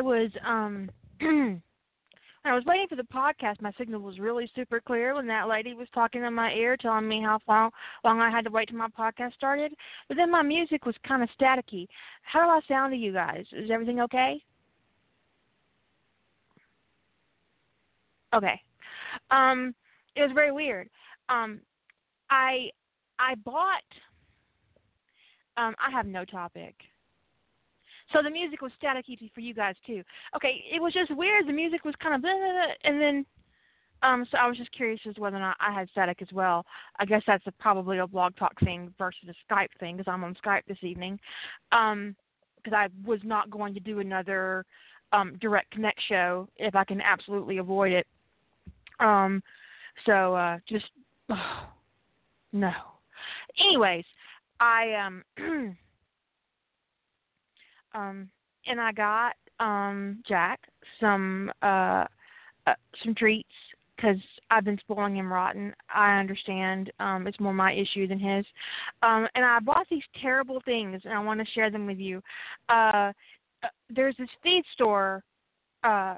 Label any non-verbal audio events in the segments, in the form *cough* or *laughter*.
I was um *clears throat* when I was waiting for the podcast. My signal was really super clear when that lady was talking in my ear, telling me how long, long I had to wait till my podcast started. But then my music was kind of staticky. How do I sound to you guys? Is everything okay? Okay. Um, it was very weird. Um, I I bought. Um, I have no topic. So the music was staticky for you guys too. Okay, it was just weird. The music was kind of blah, blah, blah, and then um so I was just curious as to whether or not I had static as well. I guess that's a, probably a blog talk thing versus a Skype thing because I'm on Skype this evening. Um because I was not going to do another um direct connect show if I can absolutely avoid it. Um so uh just oh, *sighs* no. Anyways, I um *clears throat* um, and I got um, Jack some uh, uh, some treats because I've been spoiling him rotten. I understand um, it's more my issue than his. Um, and I bought these terrible things, and I want to share them with you. Uh, uh, there's this feed store uh,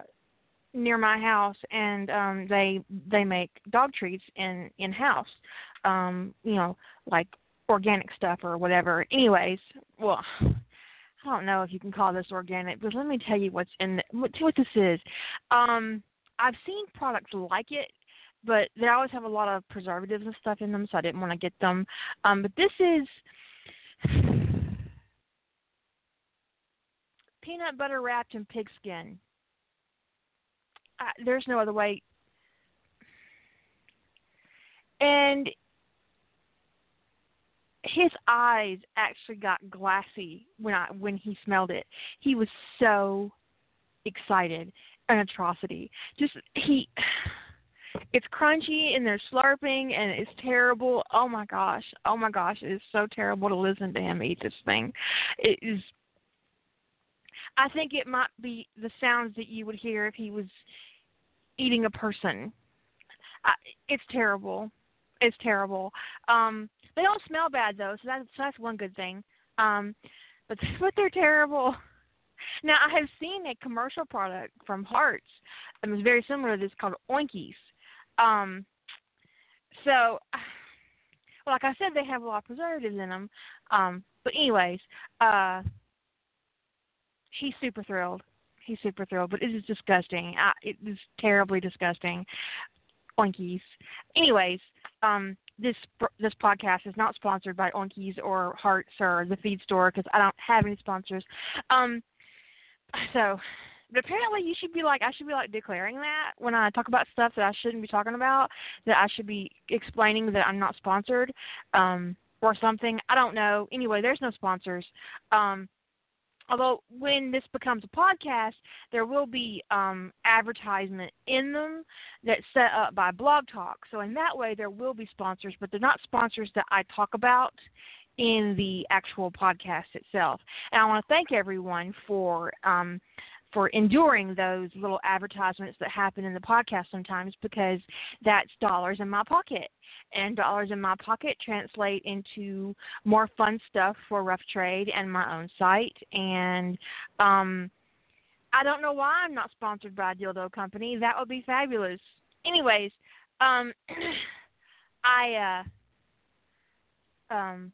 near my house, and um, they they make dog treats in in house. Um, you know, like organic stuff or whatever. Anyways, well, I don't know if you can call this organic, but let me tell you what's in the, what, what this is. Um, I've seen products like it, but they always have a lot of preservatives and stuff in them, so I didn't want to get them. Um, but this is peanut butter wrapped in pigskin. Uh, there's no other way. And his eyes actually got glassy when I when he smelled it. He was so excited. An atrocity. Just he *sighs* it's crunchy and they're slurping and it's terrible. Oh my gosh. Oh my gosh. It is so terrible to listen to him eat this thing. It is I think it might be the sounds that you would hear if he was eating a person. I, it's terrible. It's terrible. Um they don't smell bad though, so that's so that's one good thing. Um, but *laughs* but they're terrible. *laughs* Now I have seen a commercial product from Hartz. It was very similar to this called Oinkies. Um, so, *sighs* well, like I said, they have a lot of preservatives in them. Um, but anyways, uh, he's super thrilled. He's super thrilled, but it is disgusting. I, it is terribly disgusting. Oinkies. Anyways, um, this this podcast is not sponsored by Oinkies or Hartz or the Feed Store because I don't have any sponsors. Um, so, but apparently you should be like I should be like declaring that when I talk about stuff that I shouldn't be talking about that I should be explaining that I'm not sponsored um, or something. I don't know. Anyway, there's no sponsors. Um, although when this becomes a podcast, there will be um, advertisement in them that's set up by Blog Talk. So in that way, there will be sponsors, but they're not sponsors that I talk about in the actual podcast itself. And I want to thank everyone for um, for enduring those little advertisements that happen in the podcast sometimes because that's dollars in my pocket. And dollars in my pocket translate into more fun stuff for Rough Trade and my own site. And um, I don't know why I'm not sponsored by a dildo company. That would be fabulous. Anyways, um, *clears throat* I uh, um,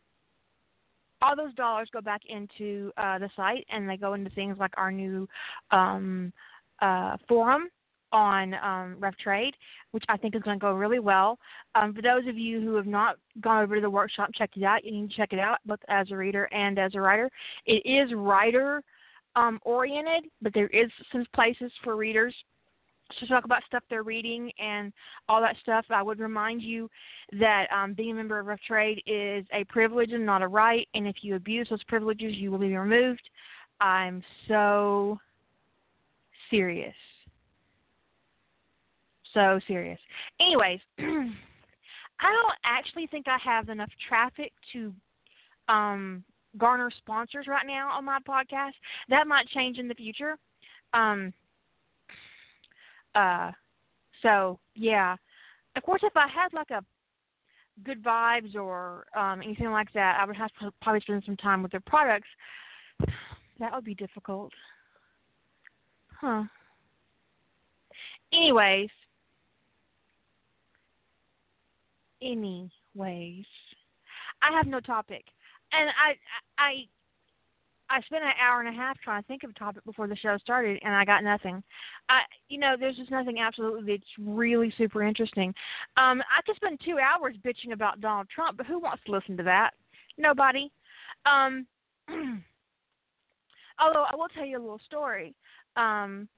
all those dollars go back into uh, the site and they go into things like our new um, uh, forum on um, Rough Trade, which I think is going to go really well. Um, for those of you who have not gone over to the workshop, check it out. You need to check it out both as a reader and as a writer. It is writer um, oriented, but there is some places for readers to talk about stuff they're reading and all that stuff, I would remind you that um, being a member of Rough Trade is a privilege and not a right. And if you abuse those privileges, you will be removed. I'm so serious. So serious. Anyways, *clears throat* I don't actually think I have enough traffic to um, garner sponsors right now on my podcast. That might change in the future. Um, uh, so yeah, of course, if I had like a good vibes or um, anything like that, I would have to probably spend some time with their products. *sighs* That would be difficult. Huh. Anyways. Anyways. I have no topic. And I I I spent an hour and a half trying to think of a topic before the show started, and I got nothing. I, you know, there's just nothing absolutely that's really super interesting. Um, I could spend two hours bitching about Donald Trump, but who wants to listen to that? Nobody. Um, *clears throat* although I will tell you a little story. Um,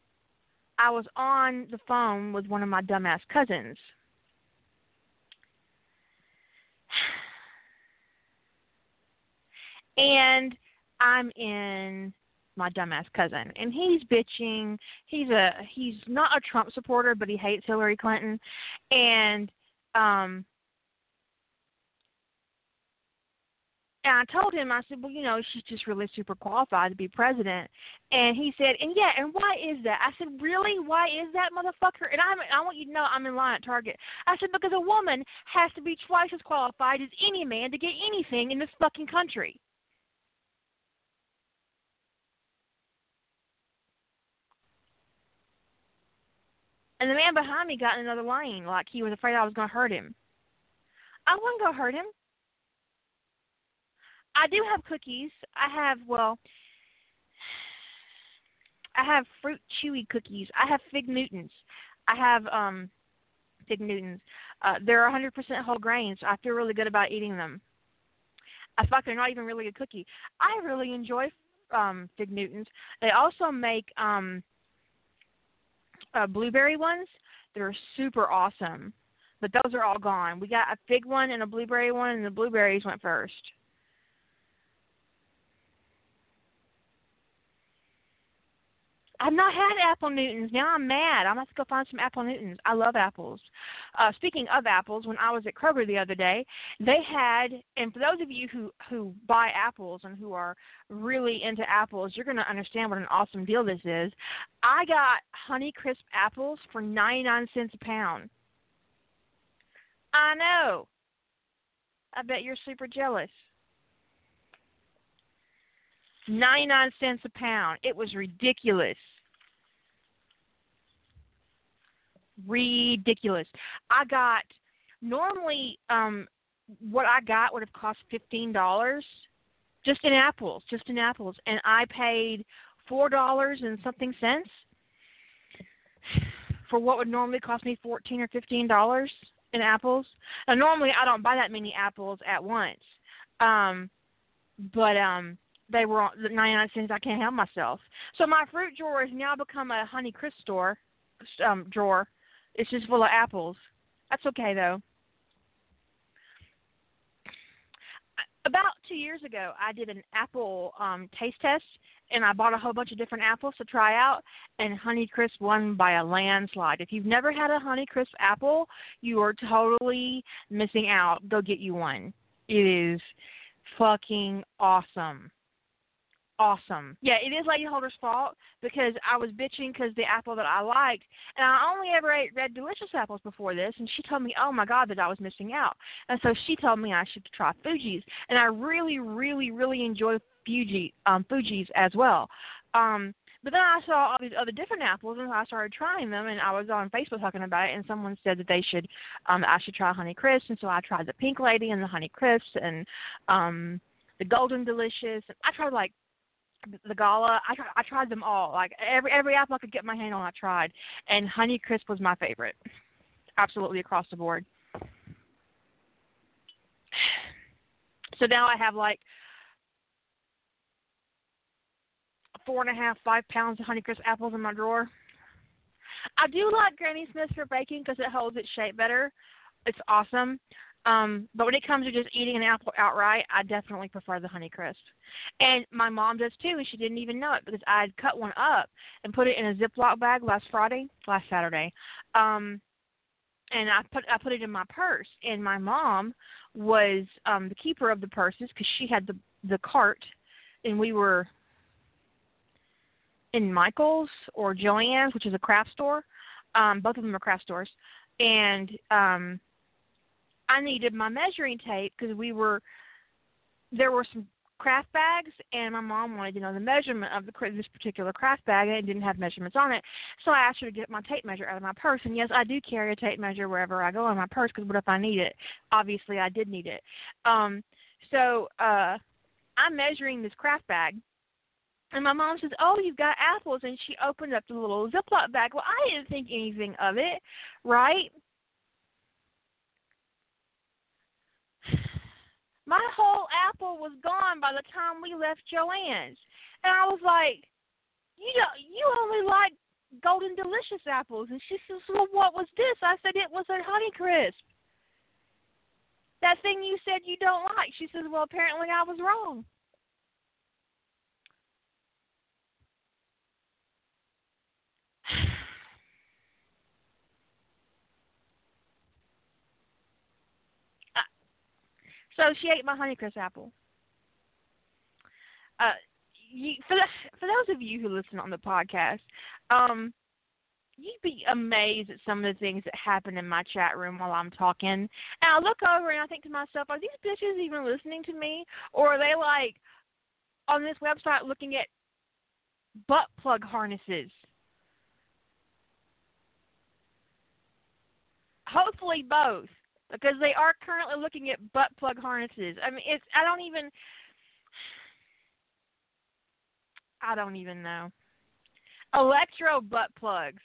I was on the phone with one of my dumbass cousins. *sighs* And I'm in my dumbass cousin and he's bitching he's a he's not a trump supporter but he hates hillary clinton and um and I told him, I said, well, you know, she's just really super qualified to be president. And he said, and yeah, and why is that? I said, really? Why is that, motherfucker? And I'm, I want you to know I'm in line at Target. I said, because a woman has to be twice as qualified as any man to get anything in this fucking country. And the man behind me got in another lane, like he was afraid I was going to hurt him. I going to hurt him. I do have cookies. I have, well, I have fruit chewy cookies. I have fig Newtons. I have um fig Newtons. Uh, they're 100% whole grains. I feel really good about eating them. I thought they're not even really a cookie. I really enjoy um fig Newtons. They also make um uh, blueberry ones. They're super awesome, but those are all gone. We got a fig one and a blueberry one, and the blueberries went first. I've not had apple Newtons. Now I'm mad. I'm have to go find some apple Newtons. I love apples. Uh, speaking of apples, when I was at Kroger the other day, they had, and for those of you who who buy apples and who are really into apples, you're going to understand what an awesome deal this is. I got Honey Crisp apples for 99 cents a pound. I know. I bet you're super jealous. 99 cents a pound. It was ridiculous. Ridiculous. I got normally um what I got would have cost $15 just in apples, just in apples, and I paid $4 and something cents for what would normally cost me 14 or $15 in apples. Now normally I don't buy that many apples at once. Um but um they were on the 99 cents. I can't help myself. So my fruit drawer has now become a Honey Crisp store um, drawer. It's just full of apples. That's okay though. About two years ago, I did an apple um, taste test, and I bought a whole bunch of different apples to try out. And Honey Crisp won by a landslide. If you've never had a Honey Crisp apple, you are totally missing out. Go get you one. It is fucking awesome awesome. Yeah, it is Lady Holder's fault because I was bitching because the apple that I liked, and I only ever ate red delicious apples before this, and she told me, oh my god, that I was missing out, and so she told me I should try Fuji's, and I really, really, really enjoy Fuji um, Fuji's as well. Um, but then I saw all these other different apples, and I started trying them. And I was on Facebook talking about it, and someone said that they should, um, I should try Honey Crisp, and so I tried the Pink Lady and the Honey Crisp and um, the Golden Delicious. And I tried like the gala. I tried, I tried them all. Like every every apple I could get my hand on, I tried. And Honey Crisp was my favorite, absolutely across the board. So now I have like four and a half, five pounds of Honey Crisp apples in my drawer. I do like Granny Smith for baking because it holds its shape better. It's awesome. Um, but when it comes to just eating an apple outright, I definitely prefer the Honey Crisp. And my mom does too, and she didn't even know it because I had cut one up and put it in a Ziploc bag last Friday, last Saturday. Um, and I put I put it in my purse. And my mom was um, the keeper of the purses because she had the the cart, and we were in Michael's or Joann's, which is a craft store. Um, both of them are craft stores, and um I needed my measuring tape because we were there were some craft bags, and my mom wanted to know the measurement of the this particular craft bag, and it didn't have measurements on it. So I asked her to get my tape measure out of my purse. And yes, I do carry a tape measure wherever I go in my purse because what if I need it? Obviously, I did need it. Um, so uh, I'm measuring this craft bag. And my mom says, "Oh, you've got apples," and she opened up the little Ziploc bag. Well, I didn't think anything of it, right? My whole apple was gone by the time we left Joann's, and I was like, "You don't, you only like golden delicious apples." And she says, "Well, what was this?" I said, "It was a Honey Crisp." That thing you said you don't like. She says, "Well, apparently I was wrong." So she ate my Honeycrisp apple. Uh, you, for the, for those of you who listen on the podcast, um, you'd be amazed at some of the things that happen in my chat room while I'm talking. And I look over and I think to myself, are these bitches even listening to me, or are they like on this website looking at butt plug harnesses? Hopefully both because they are currently looking at butt plug harnesses. I mean, it's I don't even I don't even know. Electro butt plugs.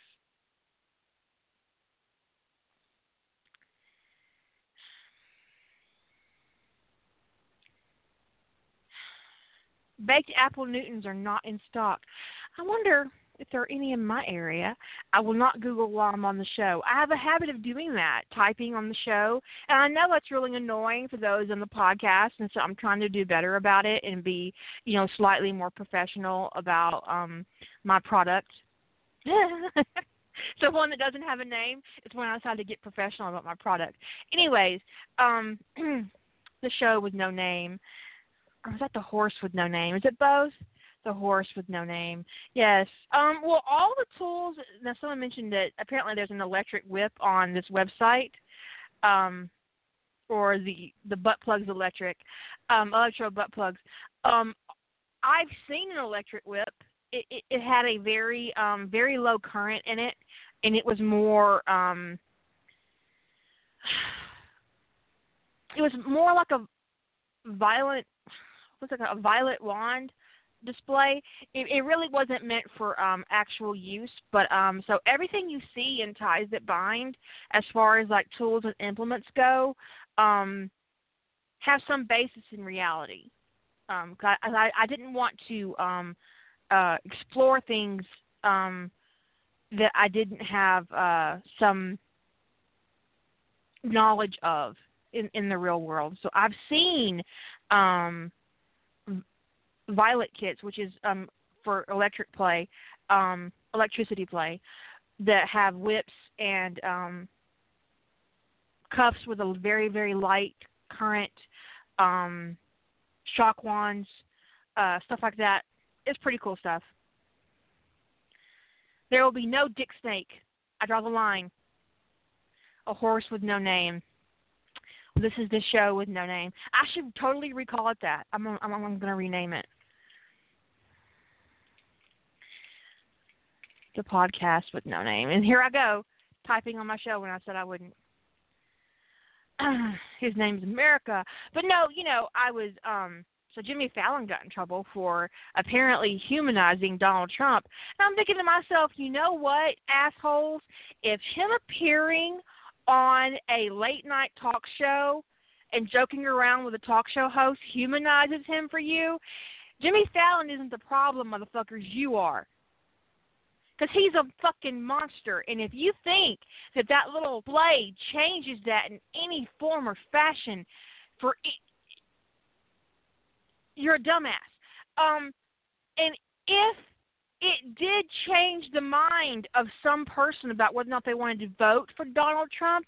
Baked apple newtons are not in stock. I wonder if there are any in my area. I will not Google while I'm on the show. I have a habit of doing that, typing on the show, and I know that's really annoying for those on the podcast, and so I'm trying to do better about it and be, you know, slightly more professional about um my product. *laughs* so one that doesn't have a name is when I decided to get professional about my product. Anyways, um *clears throat* the show with no name. Or was that the horse with no name? Is it both? The horse with no name. Yes. Um, well, all the tools. Now, someone mentioned that apparently there's an electric whip on this website, um, or the the butt plugs electric, um, electro butt plugs. Um, I've seen an electric whip. It, it, it had a very um, very low current in it, and it was more. Um, *sighs* it was more like a violet. What's it called? A violet wand display. It, it really wasn't meant for um, actual use, but um, so everything you see in ties that bind, as far as like tools and implements go, um, have some basis in reality. Um, I, I, I didn't want to um, uh, explore things um, that I didn't have uh, some knowledge of in, in the real world. So I've seen um, violet kits, which is um, for electric play, um, electricity play, that have whips and um, cuffs with a very very light current, um, shock wands, uh, stuff like that. It's pretty cool stuff. There will be no dick snake. I draw the line. A horse with no name. This is the show with no name. I should totally recall it that. I'm I'm, I'm going to rename it. The podcast with no name. And here I go, typing on my show when I said I wouldn't. *clears throat* His name's America. But no, you know, I was um so Jimmy Fallon got in trouble for apparently humanizing Donald Trump. And I'm thinking to myself, you know what, assholes? If him appearing on a late night talk show and joking around with a talk show host humanizes him for you, Jimmy Fallon isn't the problem, motherfuckers. You are because he's a fucking monster. And if you think that that little blade changes that in any form or fashion, for it, you're a dumbass. Um, and if it did change the mind of some person about whether or not they wanted to vote for Donald Trump,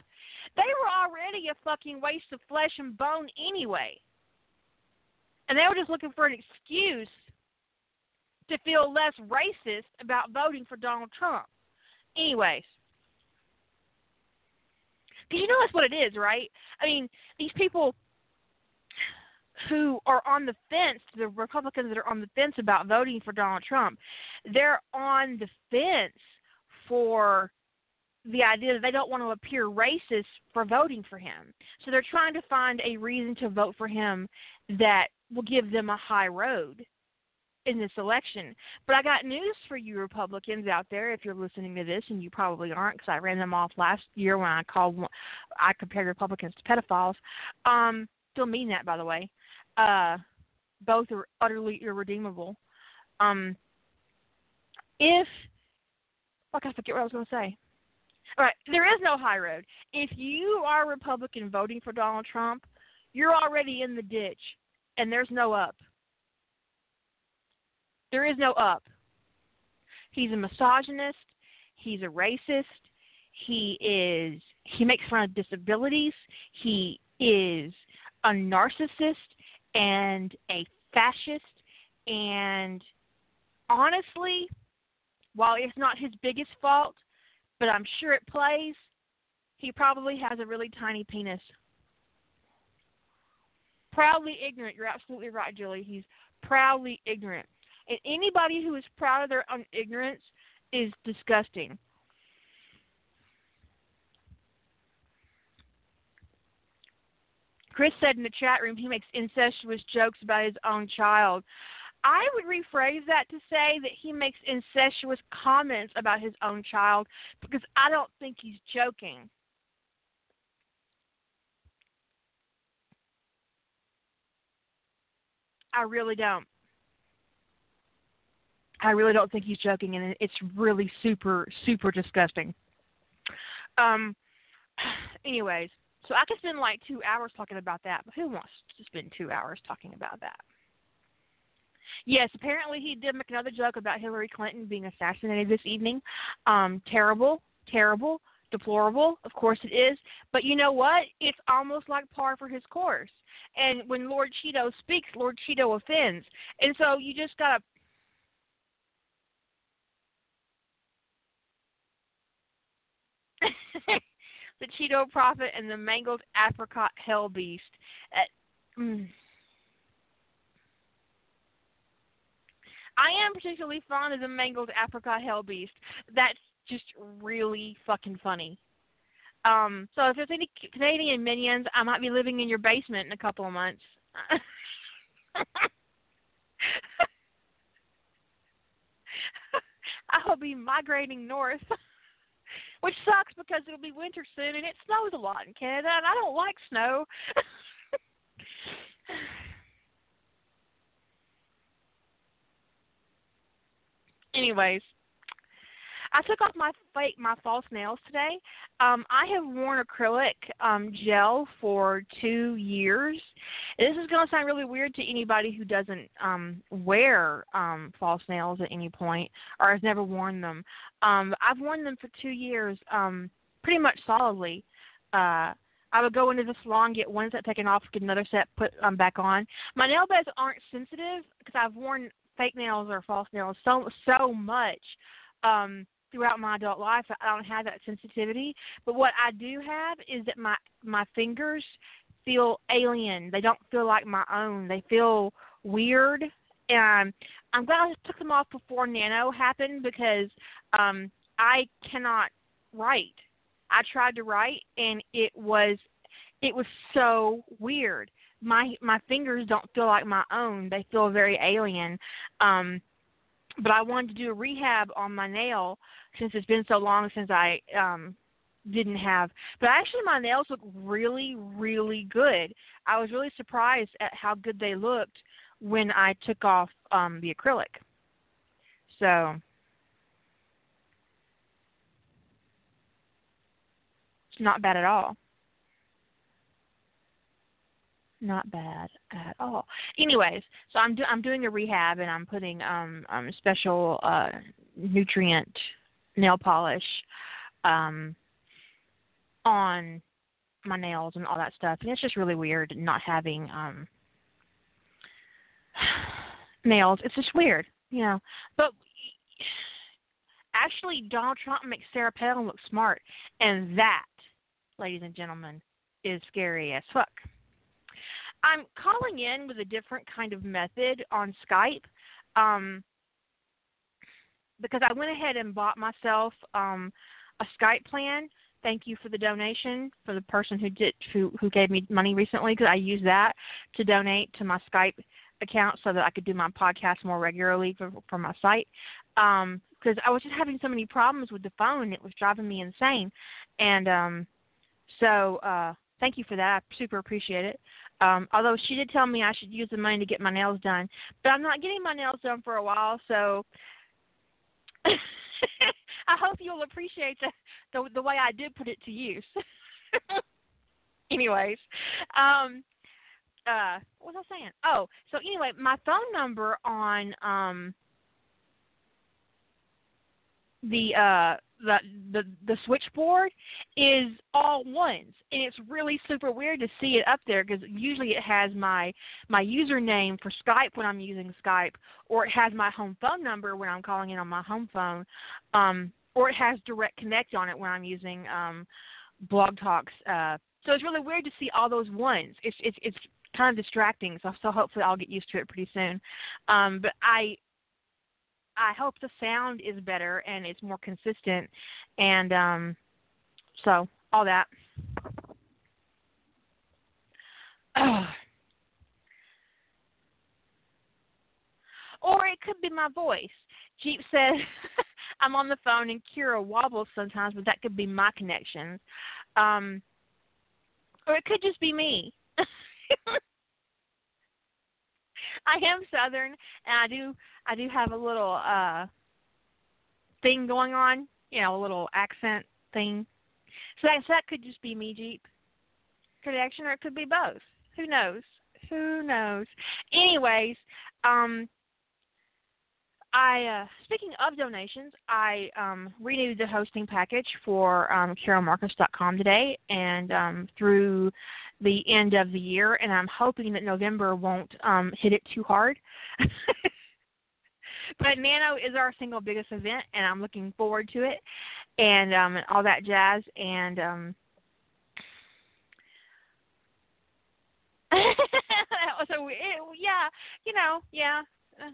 they were already a fucking waste of flesh and bone anyway. And they were just looking for an excuse to feel less racist about voting for Donald Trump. Anyways, because you know that's what it is, right? I mean, these people, who are on the fence, the Republicans that are on the fence about voting for Donald Trump, they're on the fence for the idea that they don't want to appear racist for voting for him. So they're trying to find a reason to vote for him that will give them a high road in this election. But I got news for you Republicans out there if you're listening to this and you probably aren't because I ran them off last year when I called I compared Republicans to pedophiles. Um still mean that by the way. Uh both are utterly irredeemable. Um if fuck I forget what I was going to say. All right, there is no high road. If you are a Republican voting for Donald Trump, you're already in the ditch, and there's no up. There is no up. He's a misogynist. He's a racist. He is. He makes fun of disabilities. He is a narcissist and a fascist. And honestly, while it's not his biggest fault, but I'm sure it plays. He probably has a really tiny penis. Proudly ignorant. You're absolutely right, Julie. He's proudly ignorant. And anybody who is proud of their own ignorance is disgusting. Chris said in the chat room he makes incestuous jokes about his own child. I would rephrase that to say that he makes incestuous comments about his own child because I don't think he's joking. I really don't. I really don't think he's joking, and it's really super, super disgusting. Um. *sighs* Anyways, so I could spend like two hours talking about that, but who wants to spend two hours talking about that? Yes, apparently he did make another joke about Hillary Clinton being assassinated this evening. Um, terrible, terrible, deplorable. Of course it is. But you know what? It's almost like par for his course. And when Lord Cheeto speaks, Lord Cheeto offends. And so you just gotta the Cheeto Prophet and the mangled apricot hell beast. Mm. I am particularly fond of the mangled apricot hell beast. That's just really fucking funny. Um, so if there's any Canadian minions, I might be living in your basement in a couple of months. *laughs* I'll be migrating north, *laughs* which sucks because it'll be winter soon and it snows a lot in Canada, and I don't like snow. *laughs* anyways, I took off my fake my false nails today. Um, I have worn acrylic um, gel for two years. This is going to sound really weird to anybody who doesn't um, wear um, false nails at any point or has never worn them. Um, I've worn them for two years, um, pretty much solidly. Uh, I would go into the salon, get one set taken off, get another set put um, back on. My nail beds aren't sensitive because I've worn fake nails or false nails so so much um throughout my adult life I don't have that sensitivity. But what I do have is that my my fingers feel alien. They don't feel like my own. They feel weird. And I'm glad I took them off before Nano happened because um I cannot write. I tried to write and it was it was so weird my my fingers don't feel like my own. They feel very alien. Um but I wanted to do a rehab on my nail since it's been so long since I um didn't have but actually my nails look really really good. I was really surprised at how good they looked when I took off um the acrylic. So it's not bad at all not bad at all. Anyways, so I'm do, I'm doing a rehab and I'm putting um um special uh nutrient nail polish um on my nails and all that stuff. And it's just really weird not having um *sighs* nails. It's just weird, you know. But actually Donald Trump makes Sarah Palin look smart and that, ladies and gentlemen, is scary as fuck. I'm calling in with a different kind of method on Skype. Um, because I went ahead and bought myself um, a Skype plan. Thank you for the donation for the person who did who who gave me money recently because I use that to donate to my Skype account so that I could do my podcast more regularly for for my site. Um, because I was just having so many problems with the phone, it was driving me insane. And um, so uh, thank you for that. I super appreciate it. Um, although she did tell me I should use the money to get my nails done, but I'm not getting my nails done for a while, so *laughs* I hope you'll appreciate the, the the way I did put it to use. *laughs* Anyways, um, uh, what was I saying? Oh, so anyway, my phone number on um the uh the the the switchboard is all ones. And it's really super weird to see it up there because usually it has my my username for Skype when I'm using Skype or it has my home phone number when I'm calling in on my home phone um or it has direct connect on it when I'm using um blog talks uh so it's really weird to see all those ones. It's it's it's kind of distracting so so hopefully I'll get used to it pretty soon. Um but I I hope the sound is better and it's more consistent, and um, so all that. *clears throat* or it could be my voice. Jeep said *laughs* I'm on the phone and Kira wobbles sometimes, but that could be my connections. Um, or it could just be me. *laughs* *laughs* I am Southern, and I do I do have a little uh thing going on, you know, a little accent thing. So that, so that could just be me, Jeep. Connection, or it could be both. Who knows? Who knows? Anyways, um, I uh, speaking of donations, I um, renewed the hosting package for um, CarolMarcus.com today, and um, through the end of the year, and I'm hoping that November won't um, hit it too hard. *laughs* but Nano is our single biggest event, and I'm looking forward to it, and um, all that jazz. And um, *laughs* it, yeah, you know, yeah. Uh,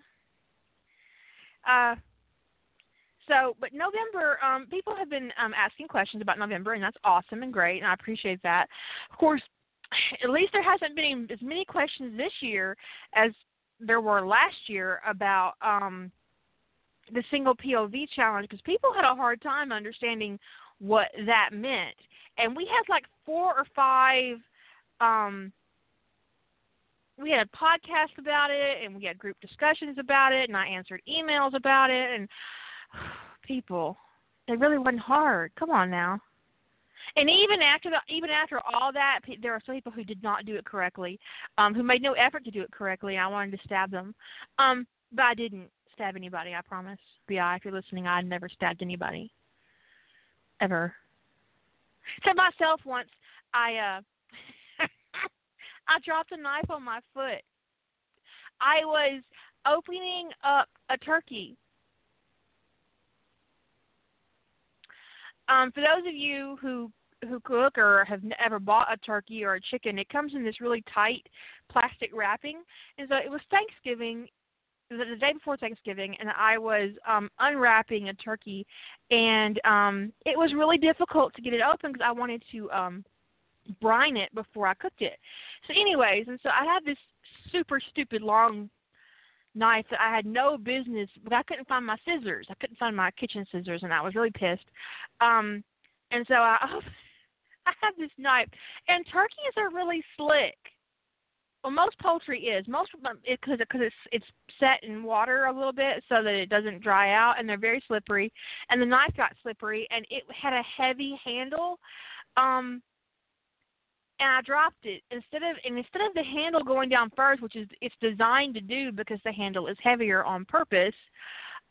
so, but November, um, people have been um, asking questions about November, and that's awesome and great, and I appreciate that. Of course, at least there hasn't been as many questions this year as there were last year about um, the single POV challenge because people had a hard time understanding what that meant. And we had like four or five um, we had a podcast about it and we had group discussions about it and I answered emails about it and *sighs* people it really wasn't hard. Come on now. And even after the, even after all that, there are some people who did not do it correctly, um, who made no effort to do it correctly, I wanted to stab them. Um, but I didn't stab anybody. I promise. BI, if you're listening, I never stabbed anybody, ever. Except myself once. I uh, I dropped a knife on my foot. I was opening up a turkey um, for those of you who who cook or have ever bought a turkey or a chicken, it comes in this really tight plastic wrapping. And so it was Thanksgiving, the day before Thanksgiving, and I was um, unwrapping a turkey, and um, it was really difficult to get it open because I wanted to um, brine it before I cooked it. So, anyways, and so I had this super stupid long knife that I had no business, but I couldn't find my scissors. I couldn't find my kitchen scissors, and I was really pissed. Um, and so I, *laughs* I have this knife, and turkeys are really slick. Well, most poultry is most because it, because it's it's set in water a little bit so that it doesn't dry out, and they're very slippery. And the knife got slippery, and it had a heavy handle. Um, and I dropped it instead of and instead of the handle going down first, which is it's designed to do because the handle is heavier on purpose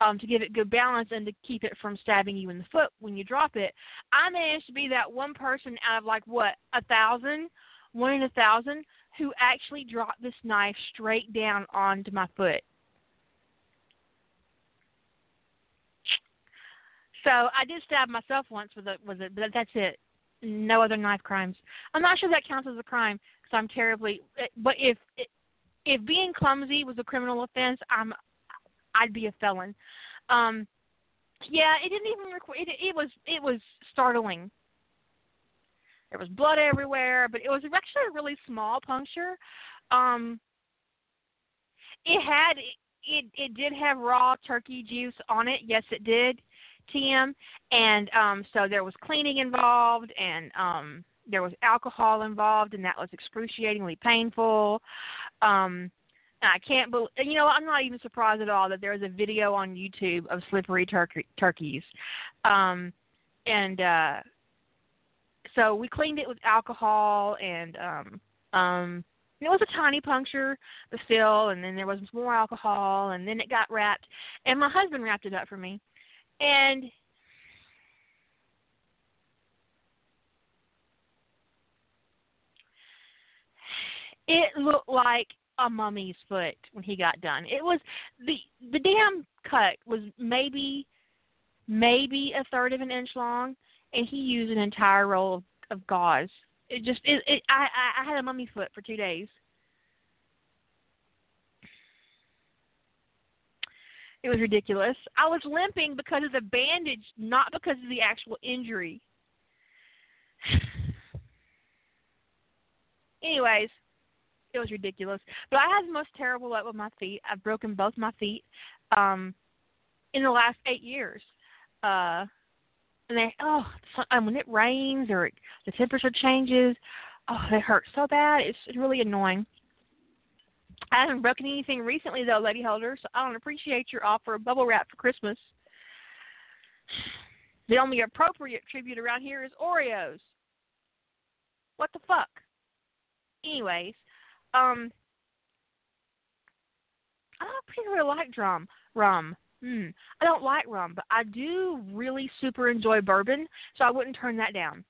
um, to give it good balance and to keep it from stabbing you in the foot when you drop it. I managed to be that one person out of like what a thousand, one in a thousand, who actually dropped this knife straight down onto my foot. So I did stab myself once with it, with it, but that's it no other knife crimes. I'm not sure that counts as a crime because I'm terribly. But if if being clumsy was a criminal offense, I'm I'd be a felon. Um, yeah, it didn't even require. It, it was it was startling. There was blood everywhere, but it was actually a really small puncture. Um, it had it it did have raw turkey juice on it. Yes, it did, TM. And um, so there was cleaning involved, and um, there was alcohol involved, and that was excruciatingly painful. Um, I can't believe, you know, I'm not even surprised at all that there is a video on YouTube of slippery turkey, turkeys. Um, and uh, so we cleaned it with alcohol, and um, um, it was a tiny puncture, but still, and then there was more alcohol, and then it got wrapped, and my husband wrapped it up for me, and it looked like a mummy's foot when he got done. It was the the damn cut was maybe maybe a third of an inch long, and he used an entire roll of, of gauze. It just it, it I I had a mummy foot for two days. It was ridiculous. I was limping because of the bandage, not because of the actual injury. *sighs* Anyways, it was ridiculous. But I had the most terrible luck with my feet. I've broken both my feet um in the last eight years. Uh and they oh and when it rains or the temperature changes, oh they hurt so bad. It's really annoying. I haven't broken anything recently though, Lady Holder, so I don't appreciate your offer of bubble wrap for Christmas. The only appropriate tribute around here is Oreos. What the fuck? Anyways, um, I don't particularly like drum rum. Hmm. I don't like rum, but I do really super enjoy bourbon, so I wouldn't turn that down.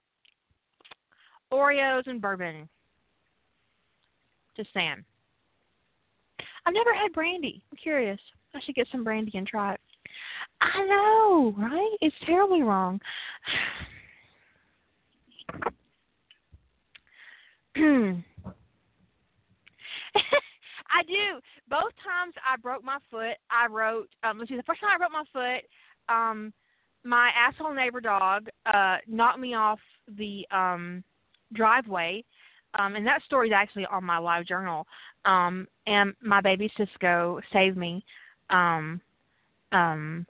Oreos and bourbon. Just saying. I've never had brandy. I'm curious. I should get some brandy and try it. I know, right? It's terribly wrong. *clears throat* I do. Both times I broke my foot, I wrote. Um, let's see. The first time I broke my foot, um, my asshole neighbor dog uh, knocked me off the um, driveway, um, and that story is actually on my live journal. Um, and my baby Cisco saved me, um, um,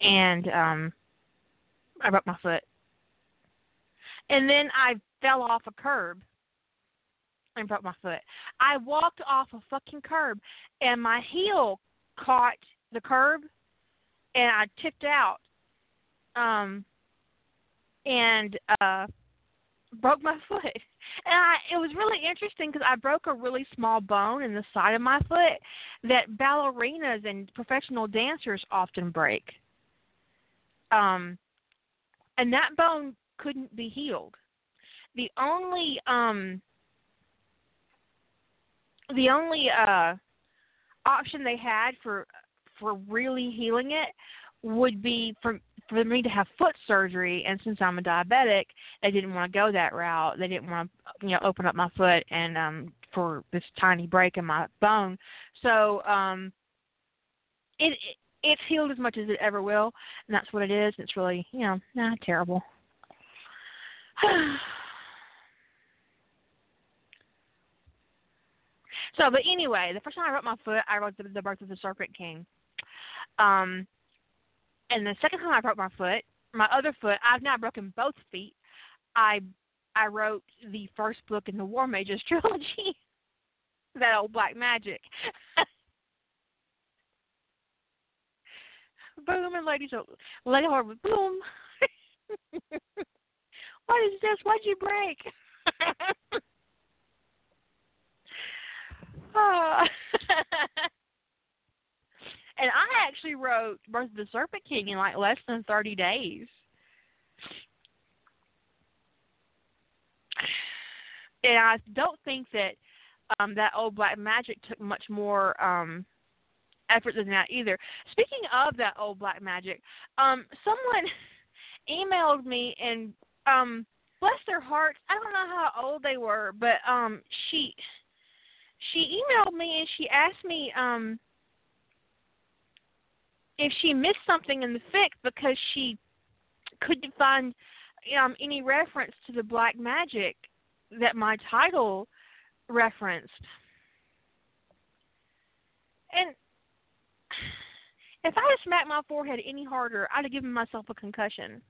and um, I broke my foot. And then I fell off a curb and broke my foot. I walked off a fucking curb and my heel caught the curb and I tipped out. Um and uh broke my *laughs* foot. And I it was really interesting because I broke a really small bone in the side of my foot that ballerinas and professional dancers often break. Um and that bone couldn't be healed. The only um the only uh option they had for for really healing it would be for for me to have foot surgery and since I'm a diabetic they didn't want to go that route. They didn't want to you know open up my foot and um for this tiny break in my bone. So um it, it it's healed as much as it ever will and that's what it is. It's really you know not terrible. *sighs* So, but anyway, the first time I wrote my foot, I wrote the, the birth of the Serpent King. Um, and the second time I broke my foot, my other foot, I've now broken both feet. I I wrote the first book in the War Mages *laughs* trilogy, that old black magic. *laughs* boom and ladies, oh, lady Harvard, boom. *laughs* what is this? Why'd you break? Ah. And I actually wrote Birth of the Serpent King in like less than 30 days. And I don't think that um that old black magic took much more um effort than that either. Speaking of that old black magic, um someone *laughs* emailed me and um bless their hearts, I don't know how old they were, but um she she emailed me and she asked me um if she missed something in the fic because she couldn't find um any reference to the black magic that my title referenced. And if I had smacked my forehead any harder, I'd have given myself a concussion.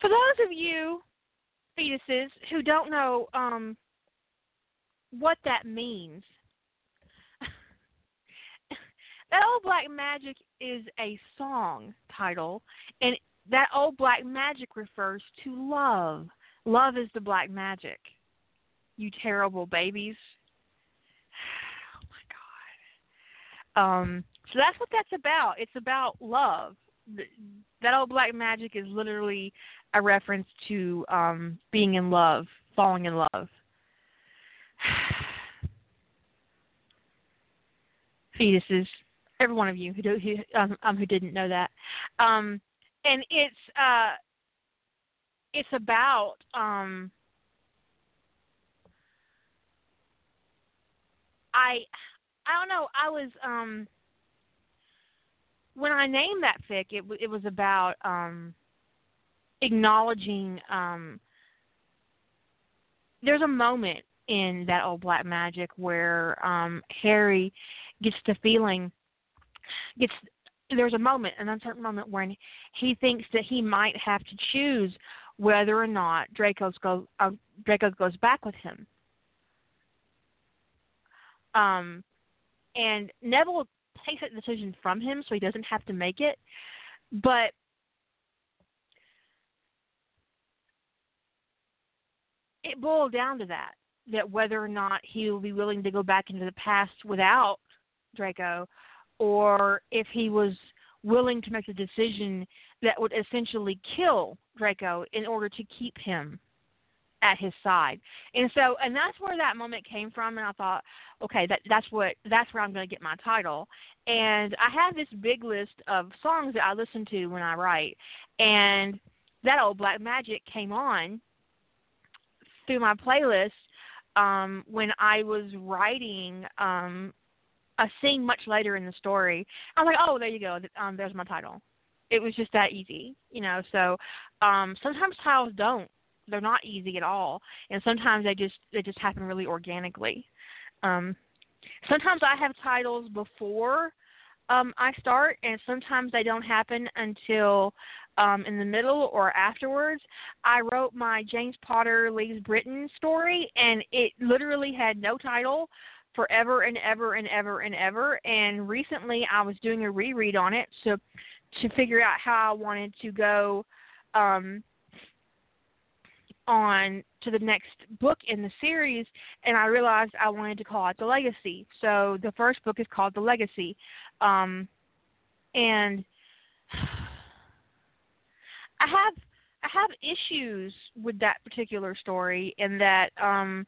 For those of you fetuses who don't know um, what that means, old black magic is a song title, and that old black magic refers to love. Love is the black magic. You terrible babies. *sighs* Oh my god. Um, so that's what that's about. It's about love. That old black magic is literally a reference to um being in love, falling in love. *sighs* Fetuses, every one of you who do, who um, um who didn't know that, um, and it's uh it's about um I I don't know I was um when I named that fic it it was about um acknowledging um there's a moment in that old black magic where um Harry gets the feeling gets there's a moment an uncertain moment when he thinks that he might have to choose whether or not Draco's go uh, Draco goes back with him. Um, and Neville takes that decision from him, so he doesn't have to make it. But it boiled down to that that whether or not he will be willing to go back into the past without Draco, or if he was willing to make a decision that would essentially kill Draco in order to keep him at his side. And so and that's where that moment came from and I thought, okay, that that's what that's where I'm going to get my title. And I have this big list of songs that I listen to when I write and that old black magic came on through my playlist um when I was writing um a scene much later in the story. I was like, "Oh, there you go. Um there's my title." it was just that easy, you know. So um sometimes titles don't. They're not easy at all, and sometimes they just they just happen really organically. Um sometimes I have titles before um I start and sometimes they don't happen until um in the middle or afterwards. I wrote my James Potter leaves Britain story and it literally had no title forever and ever and ever and ever and recently I was doing a reread on it so to figure out how I wanted to go um, on to the next book in the series, and I realized I wanted to call it The Legacy. So the first book is called The Legacy, um, and *sighs* I have I have issues with that particular story in that um,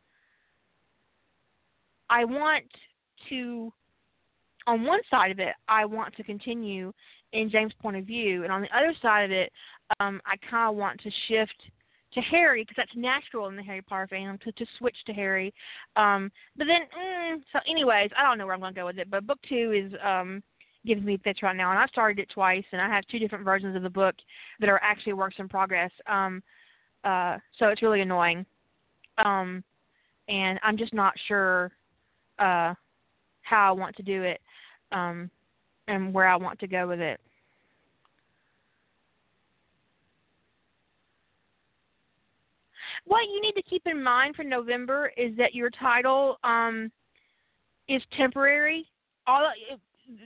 I want to on one side of it, I want to continue in James' point of view, and on the other side of it, um, I kind of want to shift to Harry because that's natural in the Harry Potter fandom to to switch to Harry. Um, but then, mm, so anyways, I don't know where I'm going to go with it. But book two is um, giving me fits right now, and I've started it twice, and I have two different versions of the book that are actually works in progress. Um, uh, so it's really annoying, um, and I'm just not sure uh, how I want to do it. Um, and where I want to go with it. What you need to keep in mind for November is that your title um, is temporary. All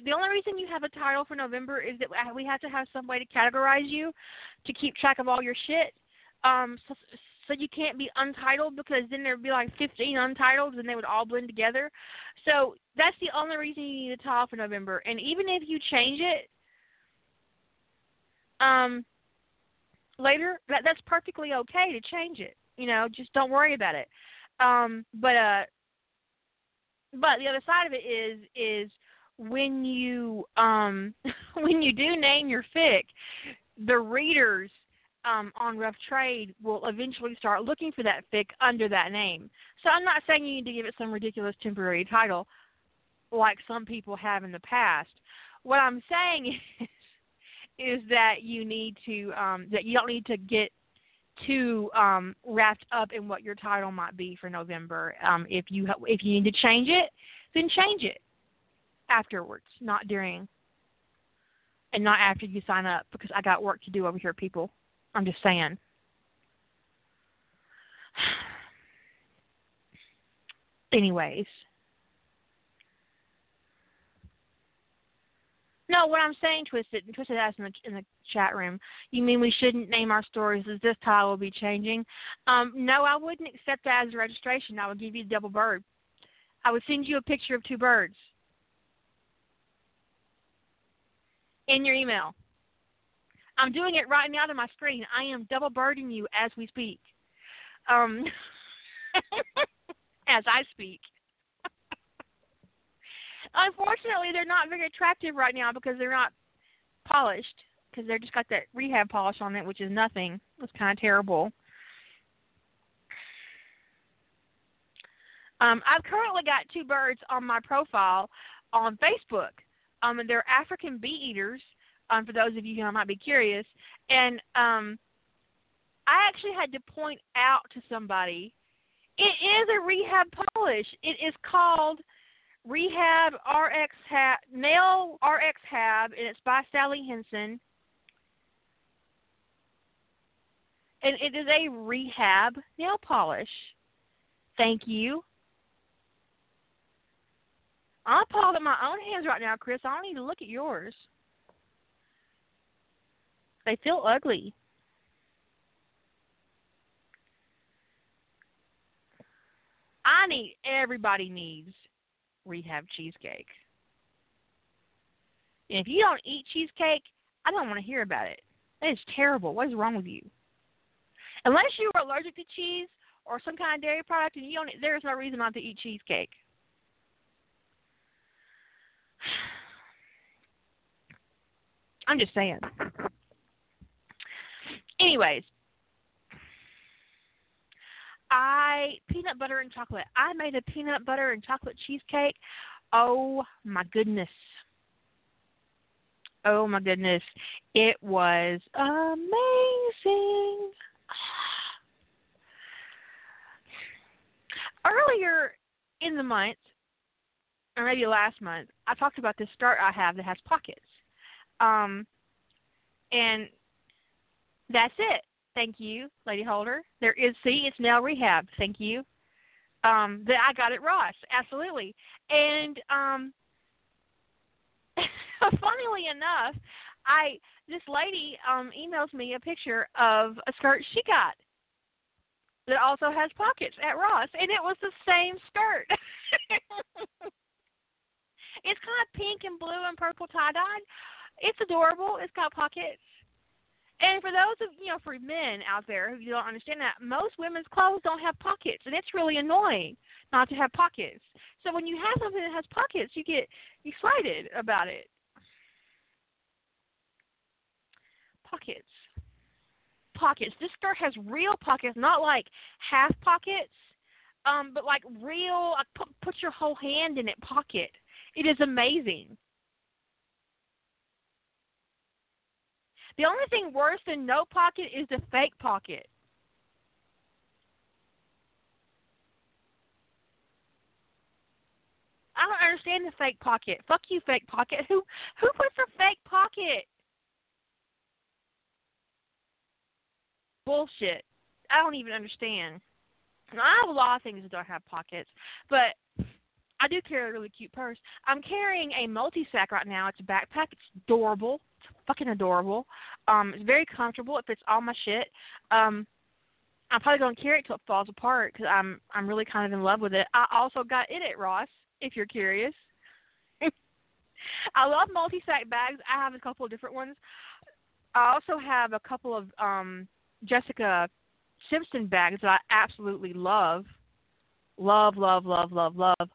the only reason you have a title for November is that we have to have some way to categorize you to keep track of all your shit. Um, so, so you can't be untitled because then there'd be like 15 untitled and they would all blend together. So that's the only reason you need a title for November. And even if you change it um later, that that's perfectly okay to change it. You know, just don't worry about it. Um but uh but the other side of it is is when you um *laughs* when you do name your fic, the readers um, on Rough Trade will eventually start looking for that fic under that name. So I'm not saying you need to give it some ridiculous temporary title like some people have in the past. What I'm saying *laughs* is, is that you need to um, that you don't need to get too um, wrapped up in what your title might be for November. Um, if you if you need to change it, then change it afterwards, not during, and not after you sign up because I got work to do over here, people. I'm just saying. Anyways, No, what I'm saying, Twisted, and Twisted asked in the, in the chat room, you mean we shouldn't name our stories as this title will be changing? Um, no, I wouldn't accept that as a registration. I would give you the double bird. I would send you a picture of two birds in your email. I'm doing it right now to my screen. I am double birding you as we speak. Um, *laughs* as I speak. *laughs* Unfortunately, they're not very attractive right now because they're not polished because they're just got that rehab polish on it, which is nothing. It's kind of terrible. Um, I've currently got two birds on my profile on Facebook. Um, and they're African bee eaters. Um, for those of you who might be curious, and um, I actually had to point out to somebody, it is a rehab polish. It is called Rehab RX Hab, Nail RX Hab, and it's by Sally Hansen. And it is a rehab nail polish. Thank you. I'm at my own hands right now, Chris. I don't need to look at yours. They feel ugly. I need everybody needs rehab cheesecake. And if you don't eat cheesecake, I don't want to hear about it. That is terrible. What is wrong with you? Unless you are allergic to cheese or some kind of dairy product, and you don't, there is no reason not to eat cheesecake. *sighs* I'm just saying. Anyways, I peanut butter and chocolate. I made a peanut butter and chocolate cheesecake. Oh my goodness. Oh my goodness. It was amazing. *sighs* Earlier in the month, or maybe last month, I talked about this skirt I have that has pockets. Um, and that's it. Thank you, Lady Holder. There is see, it's now rehab. Thank you. Um, that I got it Ross, absolutely. And um, *laughs* funnily enough, I this lady um emails me a picture of a skirt she got that also has pockets at Ross, and it was the same skirt. *laughs* it's kind of pink and blue and purple tie dyed. It's adorable. It's got pockets. And for those of you know, for men out there who don't understand that, most women's clothes don't have pockets, and it's really annoying not to have pockets. So when you have something that has pockets, you get excited about it. Pockets, pockets. This skirt has real pockets, not like half pockets, um, but like real. Like put put your whole hand in it pocket. It is amazing. The only thing worse than no pocket is the fake pocket. I don't understand the fake pocket. Fuck you, fake pocket. Who who puts a fake pocket? Bullshit. I don't even understand. I have a lot of things that don't have pockets, but I do carry a really cute purse. I'm carrying a MultiSac right now. It's a backpack. It's adorable. Fucking adorable. Um, it's very comfortable. It fits all my shit. Um, I'm probably gonna carry it till it falls apart because I'm I'm really kind of in love with it. I also got it at Ross, if you're curious. *laughs* I love MultiSac bags. I have a couple of different ones. I also have a couple of um Jessica Simpson bags that I absolutely love. Love, love, love, love, love.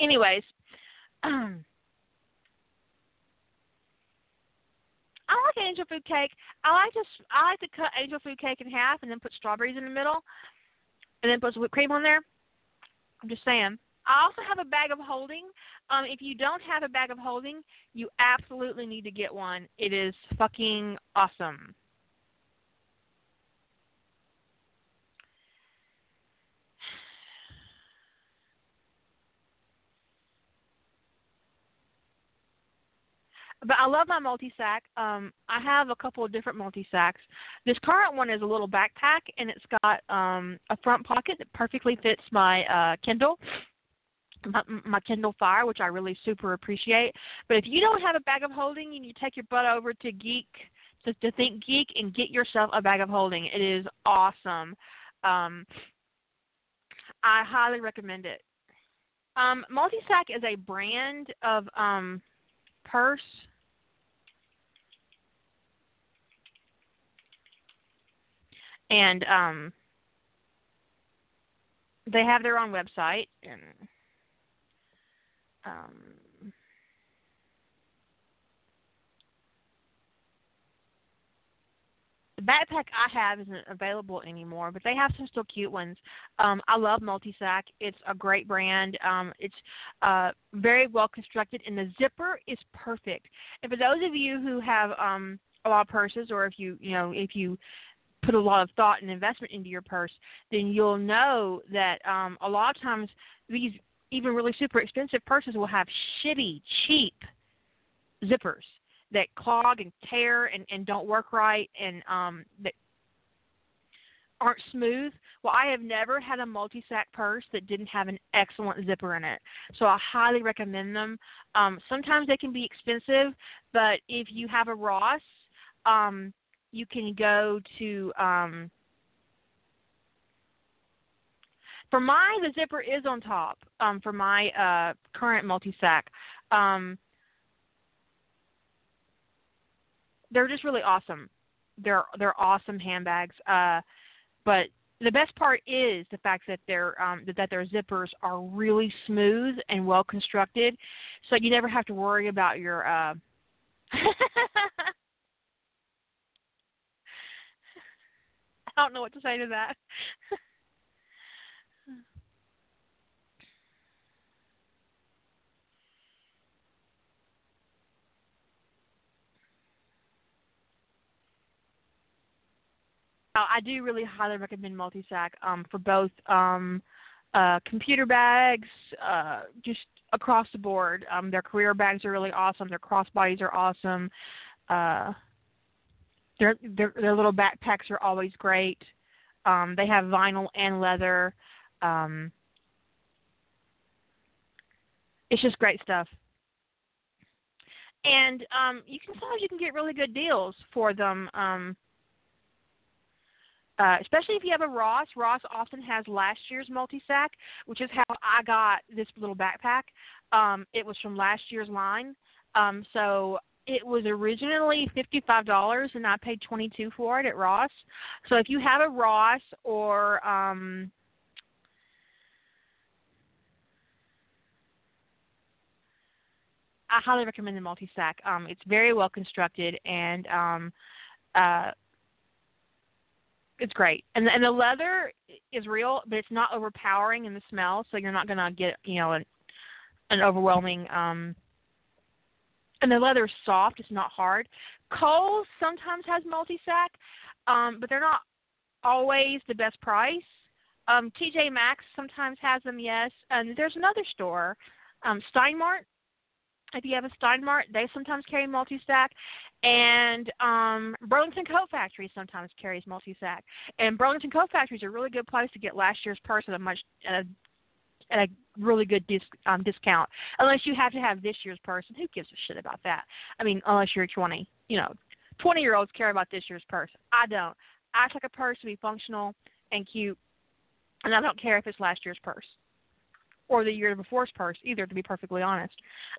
Anyways, um, *clears throat* I like angel food cake. I like to I like to cut angel food cake in half and then put strawberries in the middle, and then put some whipped cream on there. I'm just saying. I also have a bag of holding. Um, if you don't have a bag of holding, you absolutely need to get one. It is fucking awesome. But I love my MultiSac. Um, I have a couple of different MultiSacs. This current one is a little backpack, and it's got um, a front pocket that perfectly fits my uh, Kindle, my, my Kindle Fire, which I really super appreciate. But if you don't have a bag of holding, and you take your butt over to Geek to, to Think Geek and get yourself a bag of holding. It is awesome. Um, I highly recommend it. Um, MultiSac is a brand of um, purse and um they have their own website and um the backpack I have isn't available anymore, but they have some still cute ones. Um, I love MultiSac. It's a great brand. Um, it's uh, very well constructed, and the zipper is perfect. And for those of you who have um, a lot of purses, or if you you know if you put a lot of thought and investment into your purse, then you'll know that um, a lot of times these even really super expensive purses will have shitty, cheap zippers that clog and tear and, and don't work right and um, that aren't smooth. Well, I have never had a MultiSac purse that didn't have an excellent zipper in it. So I highly recommend them. Um, sometimes they can be expensive, but if you have a Ross, um, you can go to um, for my the zipper is on top um, for my uh, current MultiSac. Um, they're just really awesome. They're they're awesome handbags. Uh, but the best part is the fact that their um, that, that their zippers are really smooth and well constructed, so you never have to worry about your. Uh, *laughs* *laughs* I don't know what to say to that. *laughs* I do really highly recommend MultiSac um, for both um, uh, computer bags, uh, just across the board. Um, their career bags are really awesome. Their crossbodies are awesome. Uh, their their their little backpacks are always great. Um, they have vinyl and leather. Um, it's just great stuff. And um, you can sometimes you can get really good deals for them. Um, uh, especially if you have a Ross. Ross often has last year's MultiSac, which is how I got this little backpack. Um, it was from last year's line. Um, so it was originally fifty-five dollars, and I paid twenty-two for it at Ross. So if you have a Ross or um, I highly recommend the MultiSac. Um, it's very well constructed and um, uh, it's great. And and the leather is real, but it's not overpowering in the smell, so you're not gonna get you know an an overwhelming um and the leather is soft. It's not hard. Kohl's sometimes has MultiSac, um, but they're not always the best price. Um, TJ Maxx sometimes has them, yes. And there's another store, um, Steinmart. If you have a Steinmart, they sometimes carry MultiSac. And um, Burlington Coat Factory sometimes carries MultiSac. And Burlington Coat Factory is a really good place to get last year's purse at a much at a at a really good disc, um, discount. Unless you have to have this year's purse, who gives a shit about that? I mean, unless you're 20, you know, 20 year olds care about this year's purse. I don't. I like a purse to be functional and cute, and I don't care if it's last year's purse or the year before's purse either. To be perfectly honest,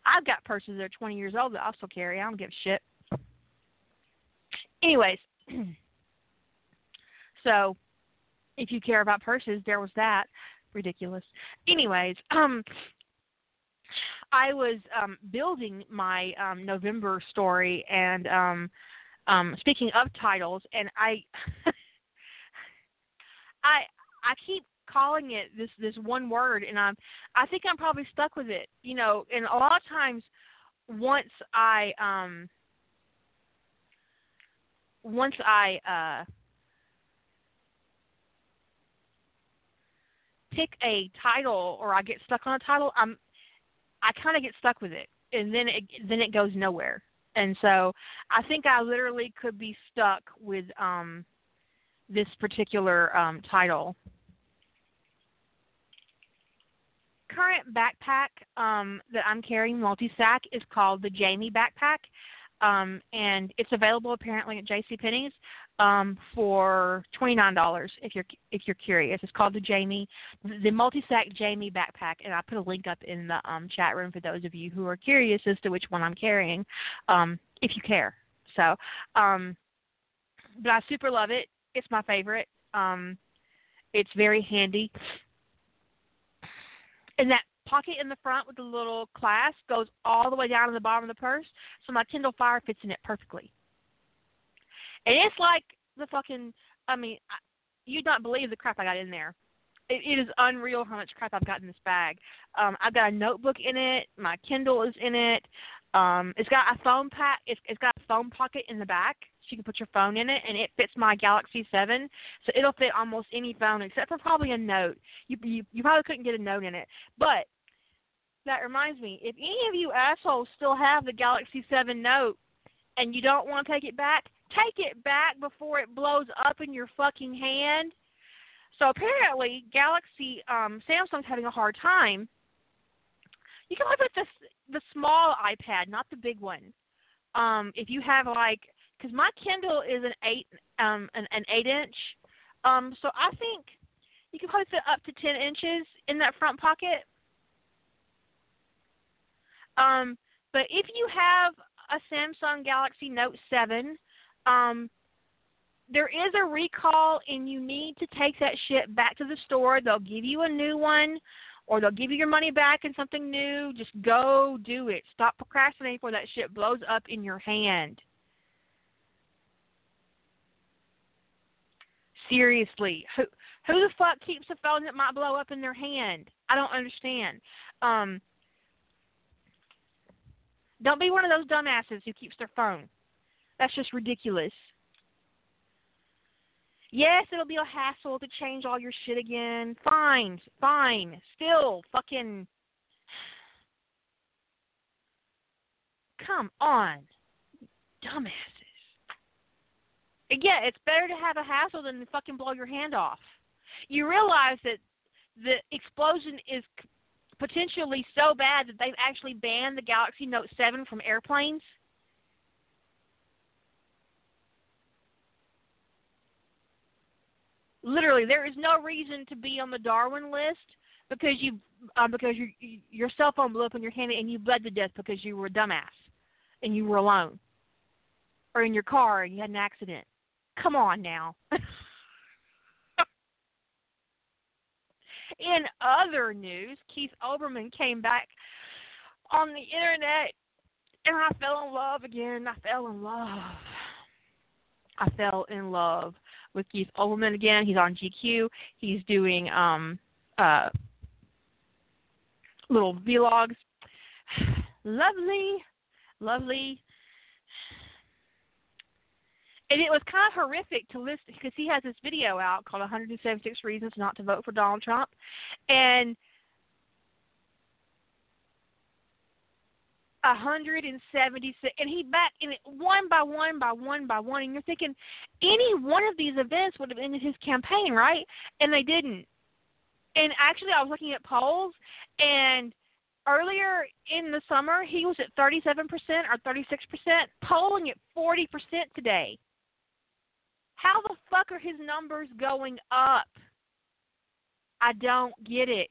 I've got purses that are 20 years old that I still carry. I don't give a shit. Anyways, *clears throat* so if you care about purses, there was that ridiculous. Anyways, um, I was um, building my um, November story, and um, Um, speaking of titles, and I, *laughs* I, I keep calling it this this one word, and I'm I think I'm probably stuck with it. You know, and a lot of times, once I um, once I uh pick a title or I get stuck on a title, I'm I kind of get stuck with it, and then it then it goes nowhere. And so I think I literally could be stuck with um, this particular um, title. Current backpack um, that I'm carrying, MultiSac, is called the Jamie backpack, um, and it's available apparently at J.C. Penney's um, for twenty nine dollars if you're if you're curious. It's called the Jamie, the MultiSac Jamie backpack, and I put a link up in the um, chat room for those of you who are curious as to which one I'm carrying, um, if you care. So, um, but I super love it. It's my favorite. Um, it's very handy. And that pocket in the front with the little clasp goes all the way down to the bottom of the purse, so my Kindle Fire fits in it perfectly. And it's like the fucking, I mean, you'd not believe the crap I got in there. It, it is unreal how much crap I've got in this bag. Um, I've got a notebook in it. My Kindle is in it. Um, it's got a phone pack. It's, it's got a phone pocket in the back. So you can put your phone in it, and it fits my Galaxy 7. So it'll fit almost any phone except for probably a note. You you, you probably couldn't get a note in it. But that reminds me, if any of you assholes still have the Galaxy 7 Note and you don't want to take it back, take it back before it blows up in your fucking hand. So apparently, Galaxy um, Samsung's having a hard time. You can look at the the small iPad, not the big one. Um, if you have like, because my Kindle is an eight um, an, an eight inch, um, so I think you can probably fit up to ten inches in that front pocket. Um, but if you have a Samsung Galaxy Note 7, um, there is a recall and you need to take that shit back to the store. They'll give you a new one or they'll give you your money back and something new. Just go do it. Stop procrastinating before that shit blows up in your hand. Seriously, who who the fuck keeps a phone that might blow up in their hand? I don't understand. Um, don't be one of those dumbasses who keeps their phone. That's just ridiculous. Yes, it'll be a hassle to change all your shit again. Fine, fine. Still, fucking. Come on. Dumbasses. Yeah, it's better to have a hassle than to fucking blow your hand off. You realize that the explosion is potentially so bad that they've actually banned the Galaxy Note 7 from airplanes? Literally, there is no reason to be on the Darwin list because you uh, because your your cell phone blew up in your hand and you bled to death because you were a dumbass and you were alone or in your car and you had an accident. Come on now. *laughs* In other news, Keith Olbermann came back on the internet and I fell in love again. I fell in love. I fell in love with Keith Olbermann again. He's on GQ. He's doing um uh little vlogs. *sighs* lovely, lovely and it was kind of horrific to listen because he has this video out called 176 Reasons Not to Vote for Donald Trump, and 176, and he back in it one by one by one by one, and you're thinking any one of these events would have ended his campaign, right? And they didn't. And actually, I was looking at polls, and earlier in the summer he was at 37% or 36%, polling at 40% today. How the fuck are his numbers going up? I don't get it.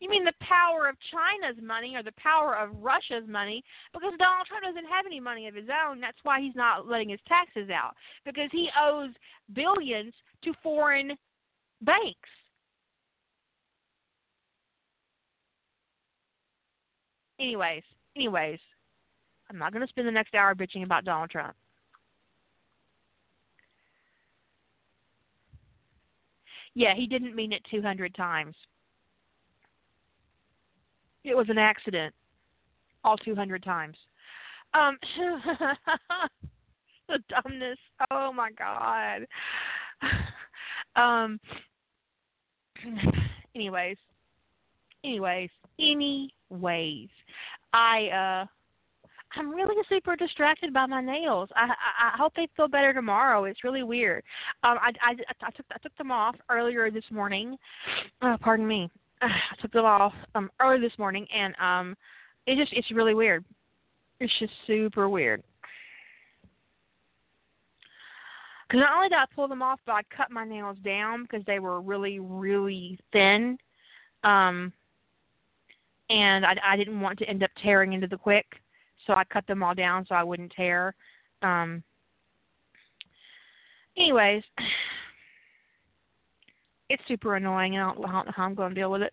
You mean the power of China's money or the power of Russia's money? Because Donald Trump doesn't have any money of his own. That's why he's not letting his taxes out. Because he owes billions to foreign banks. anyways, anyways, I'm not going to spend the next hour bitching about Donald Trump. Yeah, he didn't mean it 200 times. It was an accident, all 200 times. Um, *laughs* the dumbness. Oh my god. *laughs* Um. *clears throat* Anyways, anyways, anyways, I uh I'm really super distracted by my nails. I, I I hope they feel better tomorrow. It's really weird. Um, I I I took I took them off earlier this morning. Uh, pardon me. *sighs* I took them off um early this morning, and um, it just it's really weird. It's just super weird. Because not only did I pull them off, but I cut my nails down because they were really, really thin. Um, and I, I didn't want to end up tearing into the quick so I cut them all down so I wouldn't tear. Um, anyways, *sighs* it's super annoying, and I don't, I don't know how I'm going to deal with it.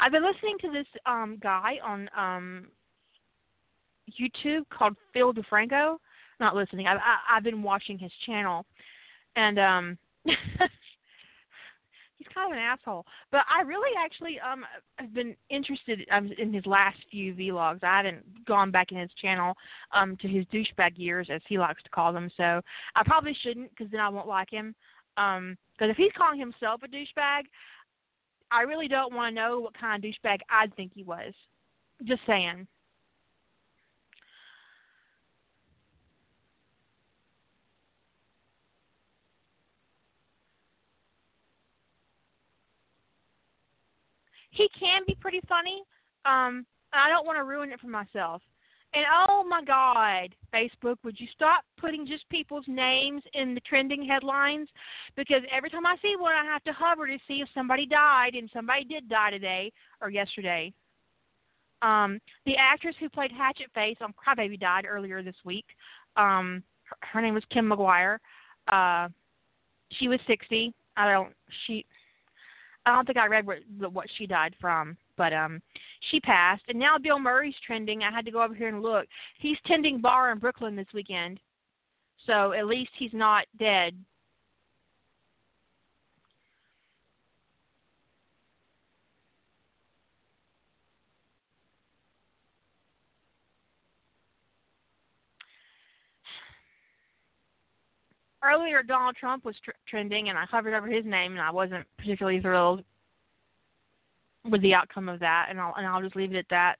I've been listening to this um guy on um YouTube called Phil DeFranco. Not listening. I've I, I've been watching his channel, and um *laughs* he's kind of an asshole. But I really actually um have been interested um, in his last few vlogs. I haven't gone back in his channel um to his douchebag years as he likes to call them. So I probably shouldn't because then I won't like him. Um because if he's calling himself a douchebag, I really don't want to know what kind of douchebag I'd think he was. Just saying. He can be pretty funny. Um, and I don't want to ruin it for myself. And oh my God, Facebook, would you stop putting just people's names in the trending headlines? Because every time I see one, I have to hover to see if somebody died, and somebody did die today or yesterday. Um, the actress who played Hatchet Face on Crybaby died earlier this week. Um, her, her name was Kim McGuire. Uh, she was 60. I don't. She I don't think I read what what she died from, but um, she passed, and now Bill Murray's trending. I had to go over here and look. He's tending bar in Brooklyn this weekend, so at least he's not dead. Earlier Donald Trump was tr- trending, and I hovered over his name, and I wasn't particularly thrilled with the outcome of that, and I'll and I'll just leave it at that.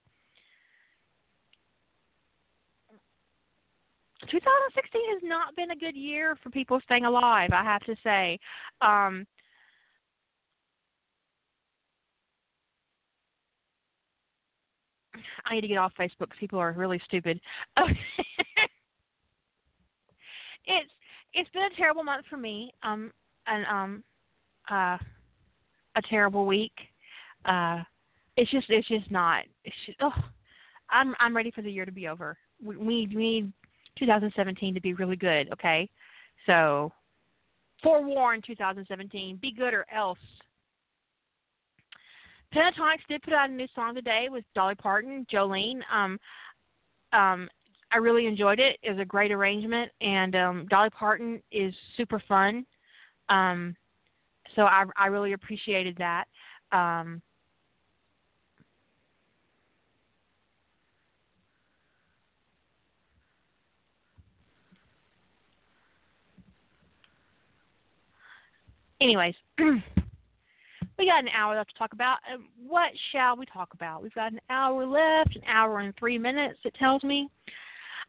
2016 has not been a good year for people staying alive, I have to say. Um, I need to get off Facebook people are really stupid. *laughs* it's it's been a terrible month for me. Um, and um, uh, a terrible week. Uh, it's just it's just not. It's just, oh, I'm I'm ready for the year to be over. We, we need 2017 to be really good. Okay, so forewarn 2017. Be good or else. Pentatonix did put out a new song today with Dolly Parton, Jolene. Um, um, I really enjoyed it. It was a great arrangement, and um, Dolly Parton is super fun. Um, so I, I really appreciated that. Um, anyways, *clears throat* we got an hour left to talk about. What shall we talk about? We've got an hour left, an hour and three minutes, it tells me.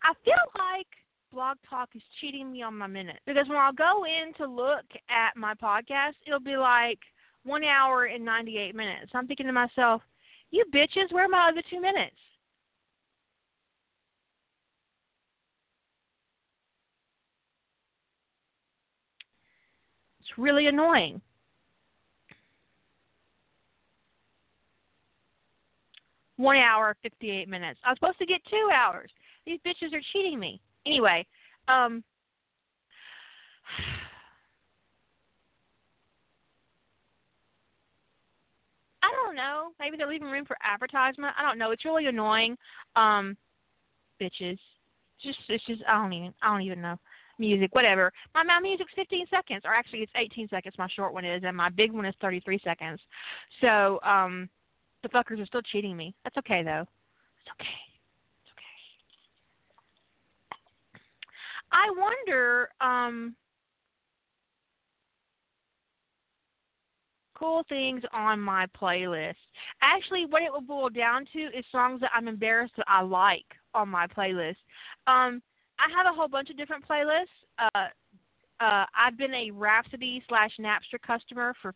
I feel like Blog Talk is cheating me on my minutes because when I'll go in to look at my podcast, it'll be like one hour and 98 minutes. I'm thinking to myself, you bitches, where are my other two minutes? It's really annoying. One hour, 58 minutes. I was supposed to get two hours. These bitches are cheating me. Anyway, um, *sighs* I don't know. Maybe they're leaving room for advertisement. I don't know. It's really annoying. Um, bitches. Just it's just I don't even I don't even know. Music, whatever. My my music's fifteen seconds, or actually it's eighteen seconds, my short one is, and my big one is thirty three seconds. So, um the fuckers are still cheating me. That's okay though. It's okay. I wonder. um cool things on my playlist. Actually, what it will boil down to is songs that I'm embarrassed that I like on my playlist. Um, I have a whole bunch of different playlists. Uh, uh, I've been a Rhapsody slash Napster customer for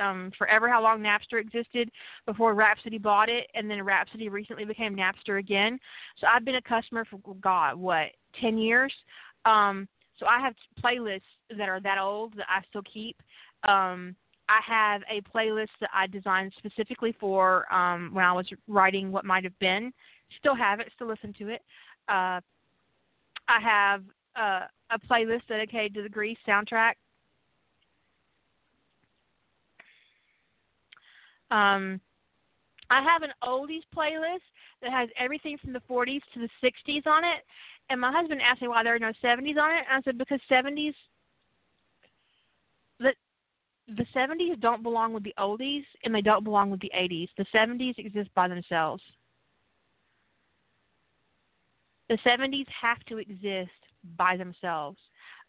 um, forever. How long Napster existed before Rhapsody bought it, and then Rhapsody recently became Napster again. So I've been a customer for God, what, ten years? Um, so I have playlists that are that old that I still keep. Um, I have a playlist that I designed specifically for um, when I was writing what might have been. Still have it, still listen to it. Uh, I have uh, a playlist dedicated to the Grease soundtrack. Um, I have an oldies playlist that has everything from the 40s to the 60s on it. And my husband asked me why there are no 70s on it. I said because 70s the 70s don't belong with the oldies and they don't belong with the 80s. The 70s exist by themselves. The 70s have to exist by themselves.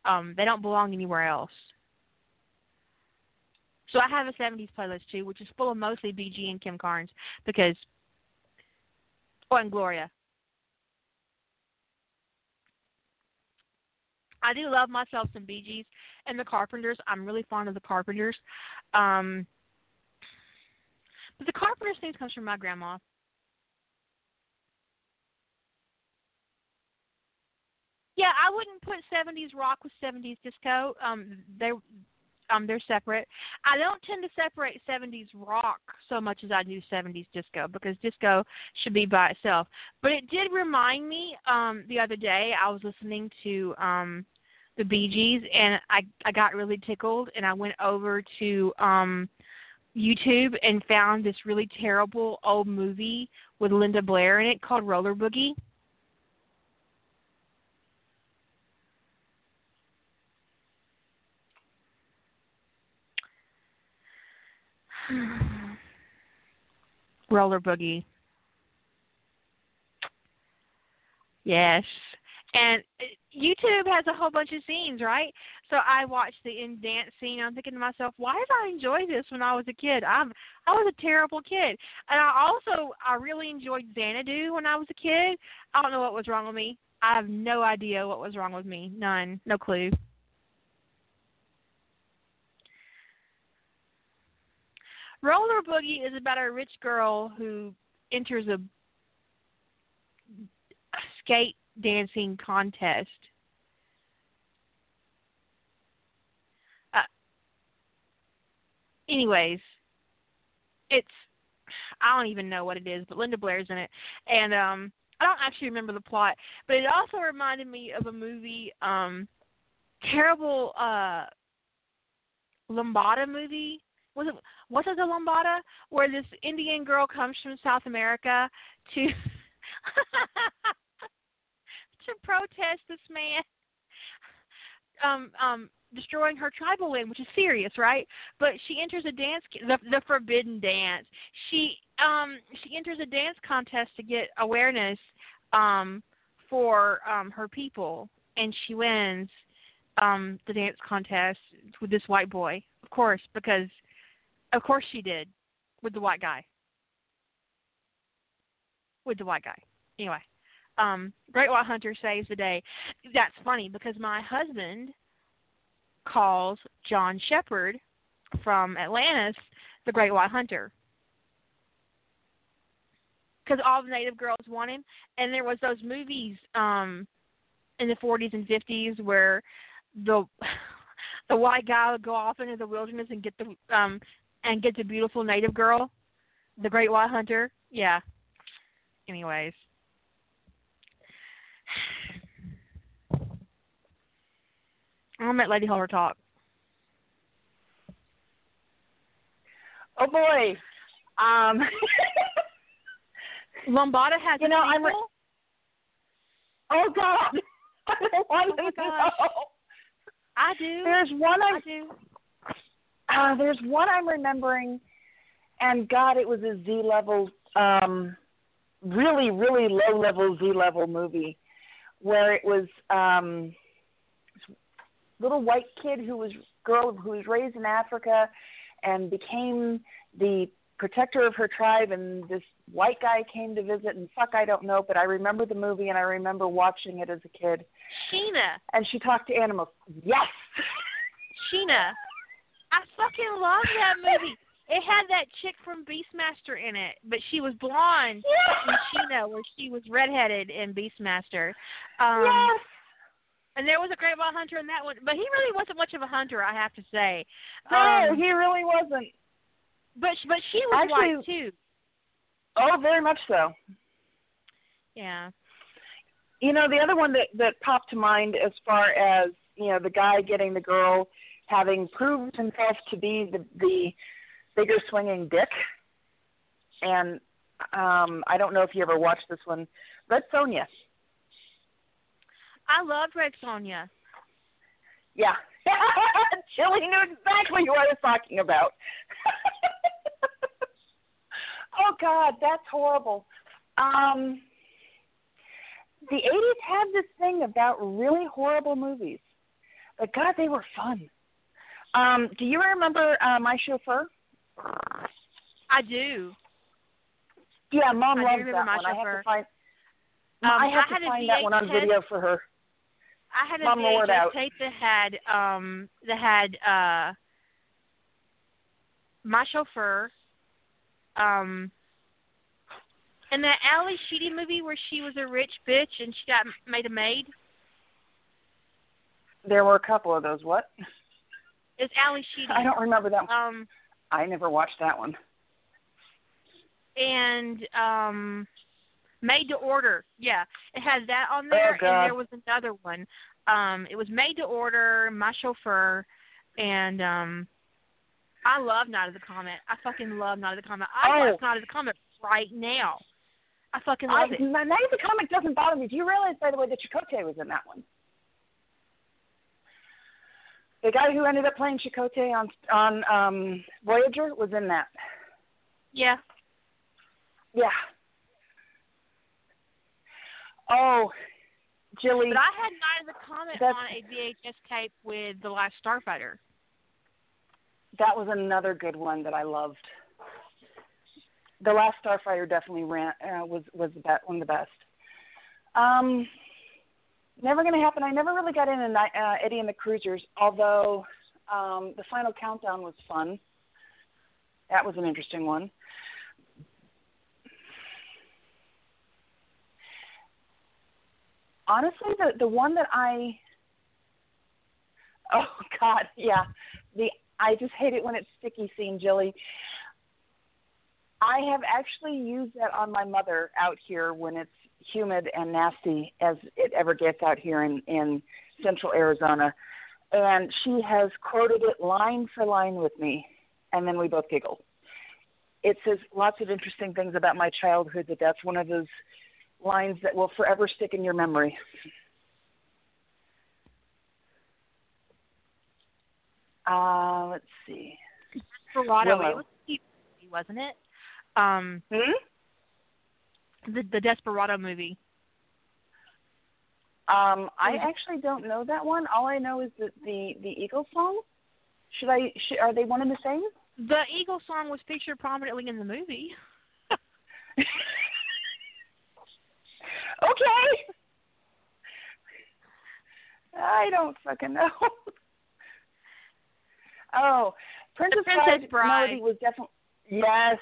Um, they don't belong anywhere else. So I have a 70s playlist too, which is full of mostly Bee Gees and Kim Carnes because, oh, and Gloria. I do love myself some Bee Gees and the Carpenters. I'm really fond of the Carpenters. Um, but the Carpenters thing comes from my grandma. Yeah, I wouldn't put 70s rock with 70s disco. Um, they um, they're separate. I don't tend to separate 70s rock so much as I do 70s disco because disco should be by itself. But it did remind me um, the other day I was listening to um, the Bee Gees and I I got really tickled and I went over to um, YouTube and found this really terrible old movie with Linda Blair in it called Roller Boogie. *sighs* Roller Boogie. Yes. And uh, YouTube has a whole bunch of scenes, right? So I watched the in dance scene. I'm thinking to myself, why did I enjoy this when I was a kid? I'm I was a terrible kid, and I also I really enjoyed Xanadu when I was a kid. I don't know what was wrong with me. I have no idea what was wrong with me. None. No clue. Roller Boogie is about a rich girl who enters a skate dancing contest. Uh, anyways, it's I don't even know what it is, but Linda Blair's in it, and um, I don't actually remember the plot, but it also reminded me of a movie, um, terrible uh, Lambada movie was it was it the Lambada where this Indian girl comes from South America to *laughs* to protest this man um um destroying her tribal land, which is serious, right? But she enters a dance the the forbidden dance. She um she enters a dance contest to get awareness um for um her people and she wins um the dance contest with this white boy. Of course, because of course she did with the white guy. With the white guy. Anyway, um, Great White Hunter saves the day. That's funny because my husband calls John Sheppard from Atlantis the Great White Hunter because all the native girls want him. And there was those movies um in the 40s and 50s where the *sighs* the white guy would go off into the wilderness and get the um and get the beautiful native girl, the great white hunter. Yeah. Anyways. I'm let Lady Holder talk. Oh boy. Um, *laughs* Lambada has You a know, I'm re- oh God, *laughs* I don't want Oh my to know. I do. There's one I I'm do. Uh, there's one I'm remembering, and God, it was a Z level, um, really really low level Z level movie, where it was um, this little white kid who was girl who was raised in Africa, and became the protector of her tribe, and this white guy came to visit, and fuck, I don't know, but I remember the movie, and I remember watching it as a kid, Sheena. and she talked to animals. Yes. Sheena. I fucking love that movie. It had that chick from Beastmaster in it, but she was blonde in Sheena, where she was redheaded in Beastmaster. Um, yes. And there was a great ball hunter in that one, but he really wasn't much of a hunter, I have to say. No, Um, he really wasn't. but but she was Actually- white too. Oh, very much so. Yeah. You know, the other one that that popped to mind as far as you know, the guy getting the girl, having proved himself to be the the bigger swinging dick, and um I don't know if you ever watched this one, Red Sonja. I loved Red Sonja. Yeah, *laughs* Chili knew exactly what I was talking about. *laughs* oh God, that's horrible. Um, the '80s had this thing about really horrible movies, but God, they were fun. Um, do you remember uh, My Chauffeur? I do. Yeah, Mom I loves that My one. I have to find. Um, I have I to find that one on video for her. I had a Mom wore it out. VHS tape that had um that had uh my chauffeur, um and that Ally Sheedy movie where she was a rich bitch and she got made a maid. There were a couple of those. What? It's Ally Sheedy. I don't remember that one. Um I never watched that one. and um Made to Order. Yeah, it has that on there, Oh, God. and there was another one. Um, it was Made to Order, My Chauffeur, and um, I love Night of the Comet. I fucking love Night of the Comet. I Oh. watch Night of the Comet right now. I fucking I, love it. Night of the Comet doesn't bother me. Do you realize, by the way, that Chakotay was in that one? The guy who ended up playing Chakotay on on um Voyager was in that. Yeah, Yeah. Oh, Jilly. but I had Night of the Comet That's- on a VHS tape with The Last Starfighter. that was another good one that I loved. The Last Starfighter definitely ran uh, was was the be- one of the best. Um, never gonna happen. I never really got into uh, Eddie and the Cruisers, although um, the Final Countdown was fun. That was an interesting one. Honestly, the the one that I *laughs* oh God, yeah, the I just hate it when it's sticky scene, Jilly. I have actually used that on my mother out here when it's humid and nasty as it ever gets out here in in central Arizona. And she has quoted it line for line with me, and then we both giggle. It says lots of interesting things about my childhood that that's one of those lines that will forever stick in your memory. Uh, let's see. Desperado. Willow. It was a cute movie, wasn't it? Um, Hmm? The the Desperado movie. Um, I actually don't know that one. All I know is the the, the Eagle song. Should I? Should, are they one and the same? The Eagle song was featured prominently in the movie. *laughs* okay. I don't fucking know. *laughs* oh, Princess, Princess Bride. Melody was definitely yes.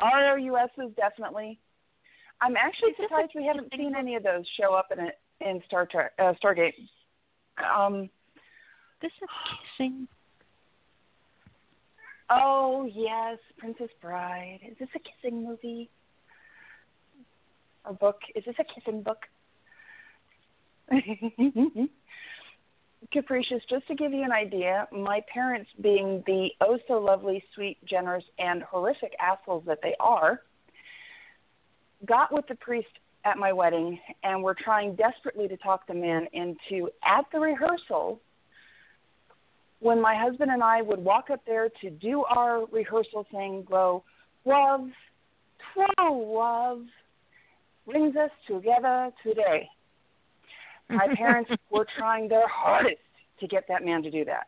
R O U S is definitely. I'm actually Is surprised we haven't seen any of those show up in it in Star Trek, uh, Stargate. Um. This is kissing. Oh yes, Princess Bride. Is this a kissing movie? Or book? Is this a kissing book? *laughs* capricious. Just to give you an idea, my parents, being the oh so lovely, sweet, generous, and horrific assholes that they are, got with the priest at my wedding and were trying desperately to talk the man into at the rehearsal when my husband and I would walk up there to do our rehearsal thing, go, love, true love, brings us together today. My *laughs* parents were trying their hardest to get that man to do that.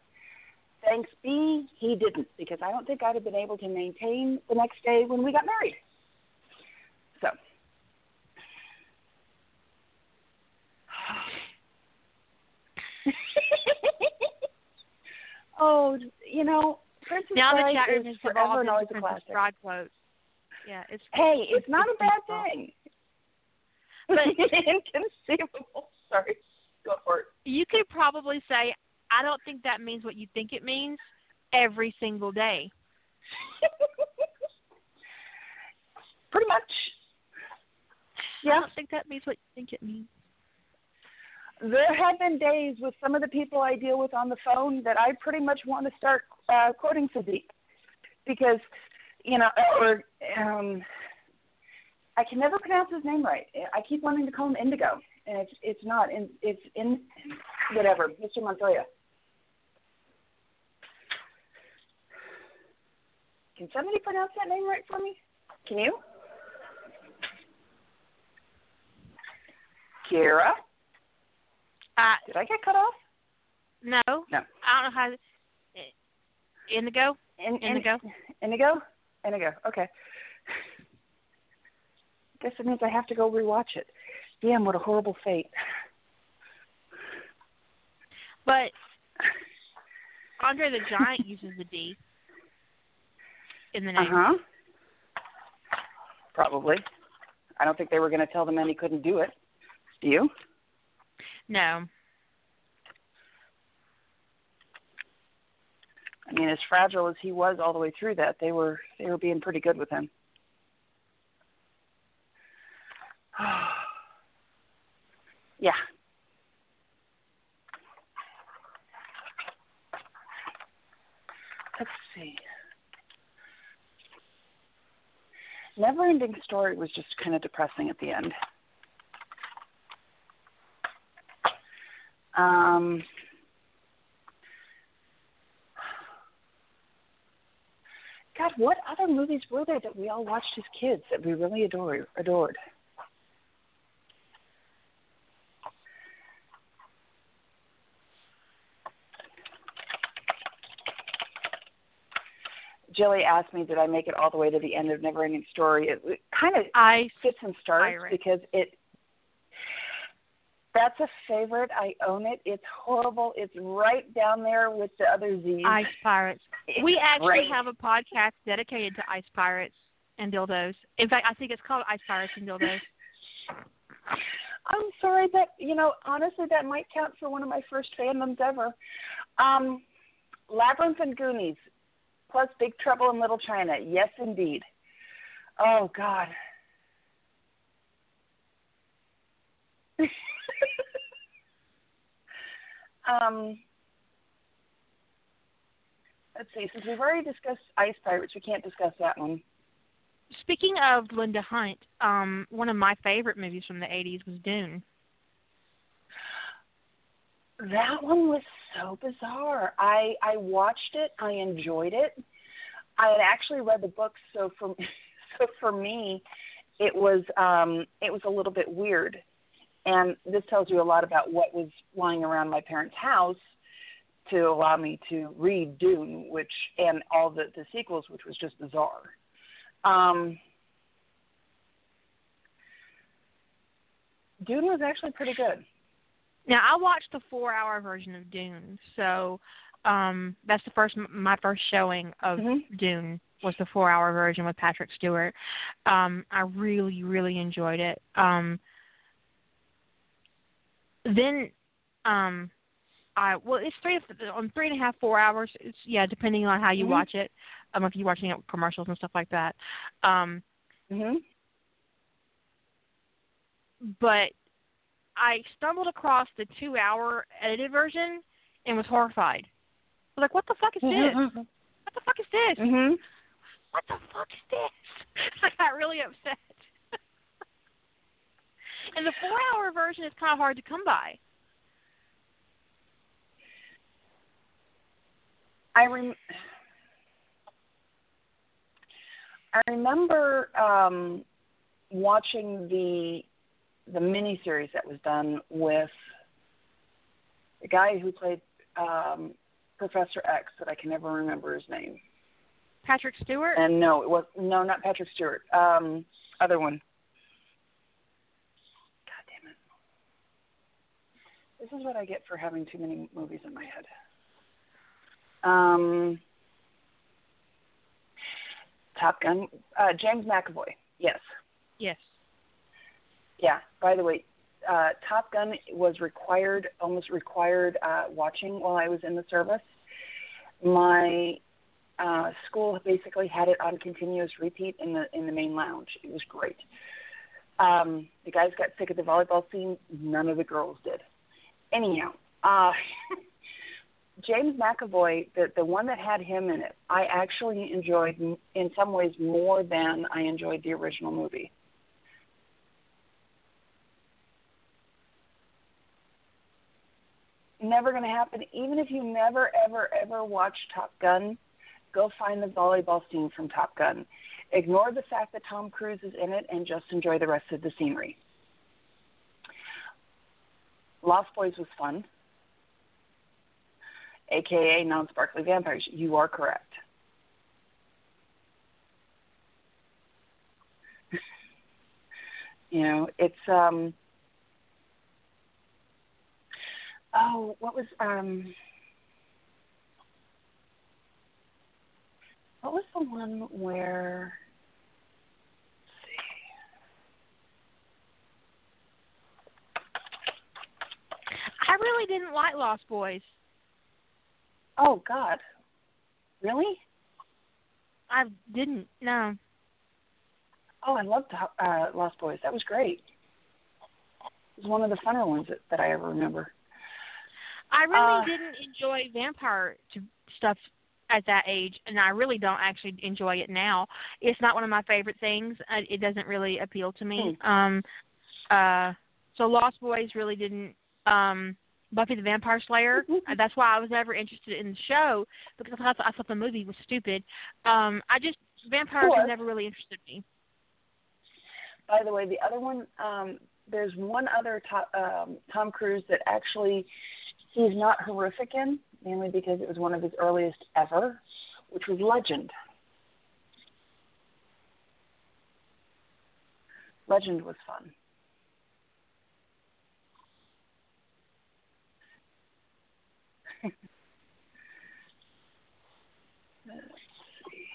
Thanks be, he didn't, because I don't think I'd have been able to maintain the next day when we got married. So. Oh, you know, Princess now Bride the chat room is forever and always a Princess classic. Bride quotes. Yeah, it's Hey, it's not a bad thing. *laughs* But- inconceivable. Sorry, go for it. You could probably say, I don't think that means what you think it means every single day. *laughs* Pretty much. Yeah. I don't think that means what you think it means. There have been days with some of the people I deal with on the phone that I pretty much want to start uh, quoting Sadiq because, you know, or um, I can never pronounce his name right. I keep wanting to call him Indigo, and it's it's not. In, it's in whatever, Mr. Montoya. Can somebody pronounce that name right for me? Can you? Kira? Uh, Did I get cut off? no, No. I don't know how. Indigo, In, in- Indigo. Indigo? Indigo. Okay. Guess it means I have to go rewatch it. Damn, what a horrible fate. But Andre the Giant uses the D in the Uh name. huh. Probably. I don't think they were going to tell the man he couldn't do it. Do you? No, I mean, as fragile as he was all the way through that, they were they were being pretty good with him. *sighs* yeah. Let's see. Never ending story was just kind of depressing at the end. Um God, what other movies were there that we all watched as kids that we really adore, adored? Jilly asked me, did I make it all the way to the end of Neverending Story? It, it kind of I fits and starts Pirate. because it that's a favorite. I own it. It's horrible. It's right down there with the other Z's. Ice Pirates. It's we actually great. have a podcast dedicated to ice pirates and dildos. In fact, I think it's called Ice Pirates and Dildos. *laughs* I'm sorry that you know. Honestly, that might count for one of my first fandoms ever. Um, Labyrinth and Goonies, plus Big Trouble in Little China. Yes, indeed. Oh God. *laughs* *laughs* um, let's see. Since we've already discussed Ice Pirates, we can't discuss that one. Speaking of Linda Hunt, um, one of my favorite movies from the '80s was Dune. That one was so bizarre. I I watched it. I enjoyed it. I had actually read the book, so for *laughs* so for me, it was um it was a little bit weird. And this tells you a lot about what was lying around my parents' house to allow me to read Dune, which and all the the sequels, which was just bizarre. Um, Dune was actually pretty good. Now I watched the four-hour version of Dune, so um, that's the first my first showing of Mhm. Dune was the four-hour version with Patrick Stewart. Um, I really, really enjoyed it. Um, then, um, I well, it's three on three and a half, four hours. It's yeah, depending on how you Mhm. watch it. Um, if you're watching it with commercials and stuff like that. Um, Mhm. but I stumbled across the two hour edited version and was horrified. I was like, "What the fuck is this? Mm-hmm. What the fuck is this? Mhm. What the fuck is this?" *laughs* I got really upset. And the four-hour version is kind of hard to come by. I rem- I remember um, watching the the miniseries that was done with the guy who played um, Professor X that I can never remember his name. Patrick Stewart. And no, it was no, not Patrick Stewart. Um, other one. God damn it! This is what I get for having too many movies in my head. Um, Top Gun. Uh, James McAvoy. Yes. yes. Yeah. By the way, uh, Top Gun was required, almost required uh, watching while I was in the service. My uh, school basically had it on continuous repeat in the in the main lounge. It was great. Um, the guys got sick of the volleyball scene. None of the girls did. Anyhow, uh, James McAvoy, the the one that had him in it, I actually enjoyed in some ways more than I enjoyed the original movie. Never going to happen. Even if you never, ever, ever watch Top Gun, go find the volleyball scene from Top Gun. Ignore the fact that Tom Cruise is in it and just enjoy the rest of the scenery. Lost Boys was fun, aka non sparkly vampires. You are correct. *laughs* you know, it's um oh, what was um what was the one where I really didn't like Lost Boys. Oh God. Really? I didn't. No. Oh, I loved uh, Lost Boys. That was great. It was one of the funner ones that, that I ever remember. I really Uh, didn't enjoy vampire stuff at that age, and I really don't actually enjoy it now. It's not one of my favorite things. Uh, It doesn't really appeal to me. Um, uh, so Lost Boys really didn't. Um, Buffy the Vampire Slayer. *laughs* uh, That's why I was never interested in the show because I thought I thought the movie was stupid. Um, I just vampires Sure. never really interested me. By the way, the other one, um, there's one other to- um, Tom Cruise that actually he's not horrific in, mainly because it was one of his earliest ever, which was Legend. Legend was fun. Let's see.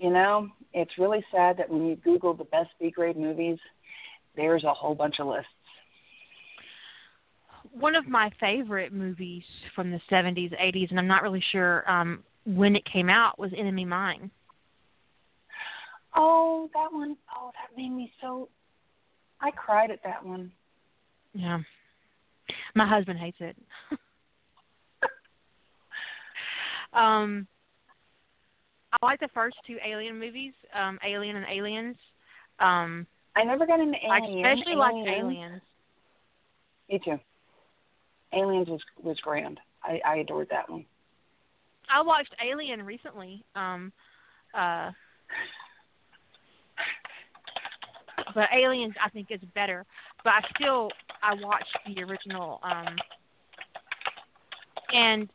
You know, it's really sad that when you Google the best B grade movies, there's a whole bunch of lists. One of my favorite movies from the 70s, 80s, and I'm not really sure um, when it came out, was Enemy Mine. Oh, that one. Oh, that made me so. I cried at that one. Yeah. My husband hates it. *laughs* um I like the first two Alien movies, um Alien and Aliens. Um I never got into I Alien. especially like Aliens. Aliens. Me too. Aliens was was grand. I I adored that one. I watched Alien recently. Um uh but Aliens I think is better. But I still I watched the original um and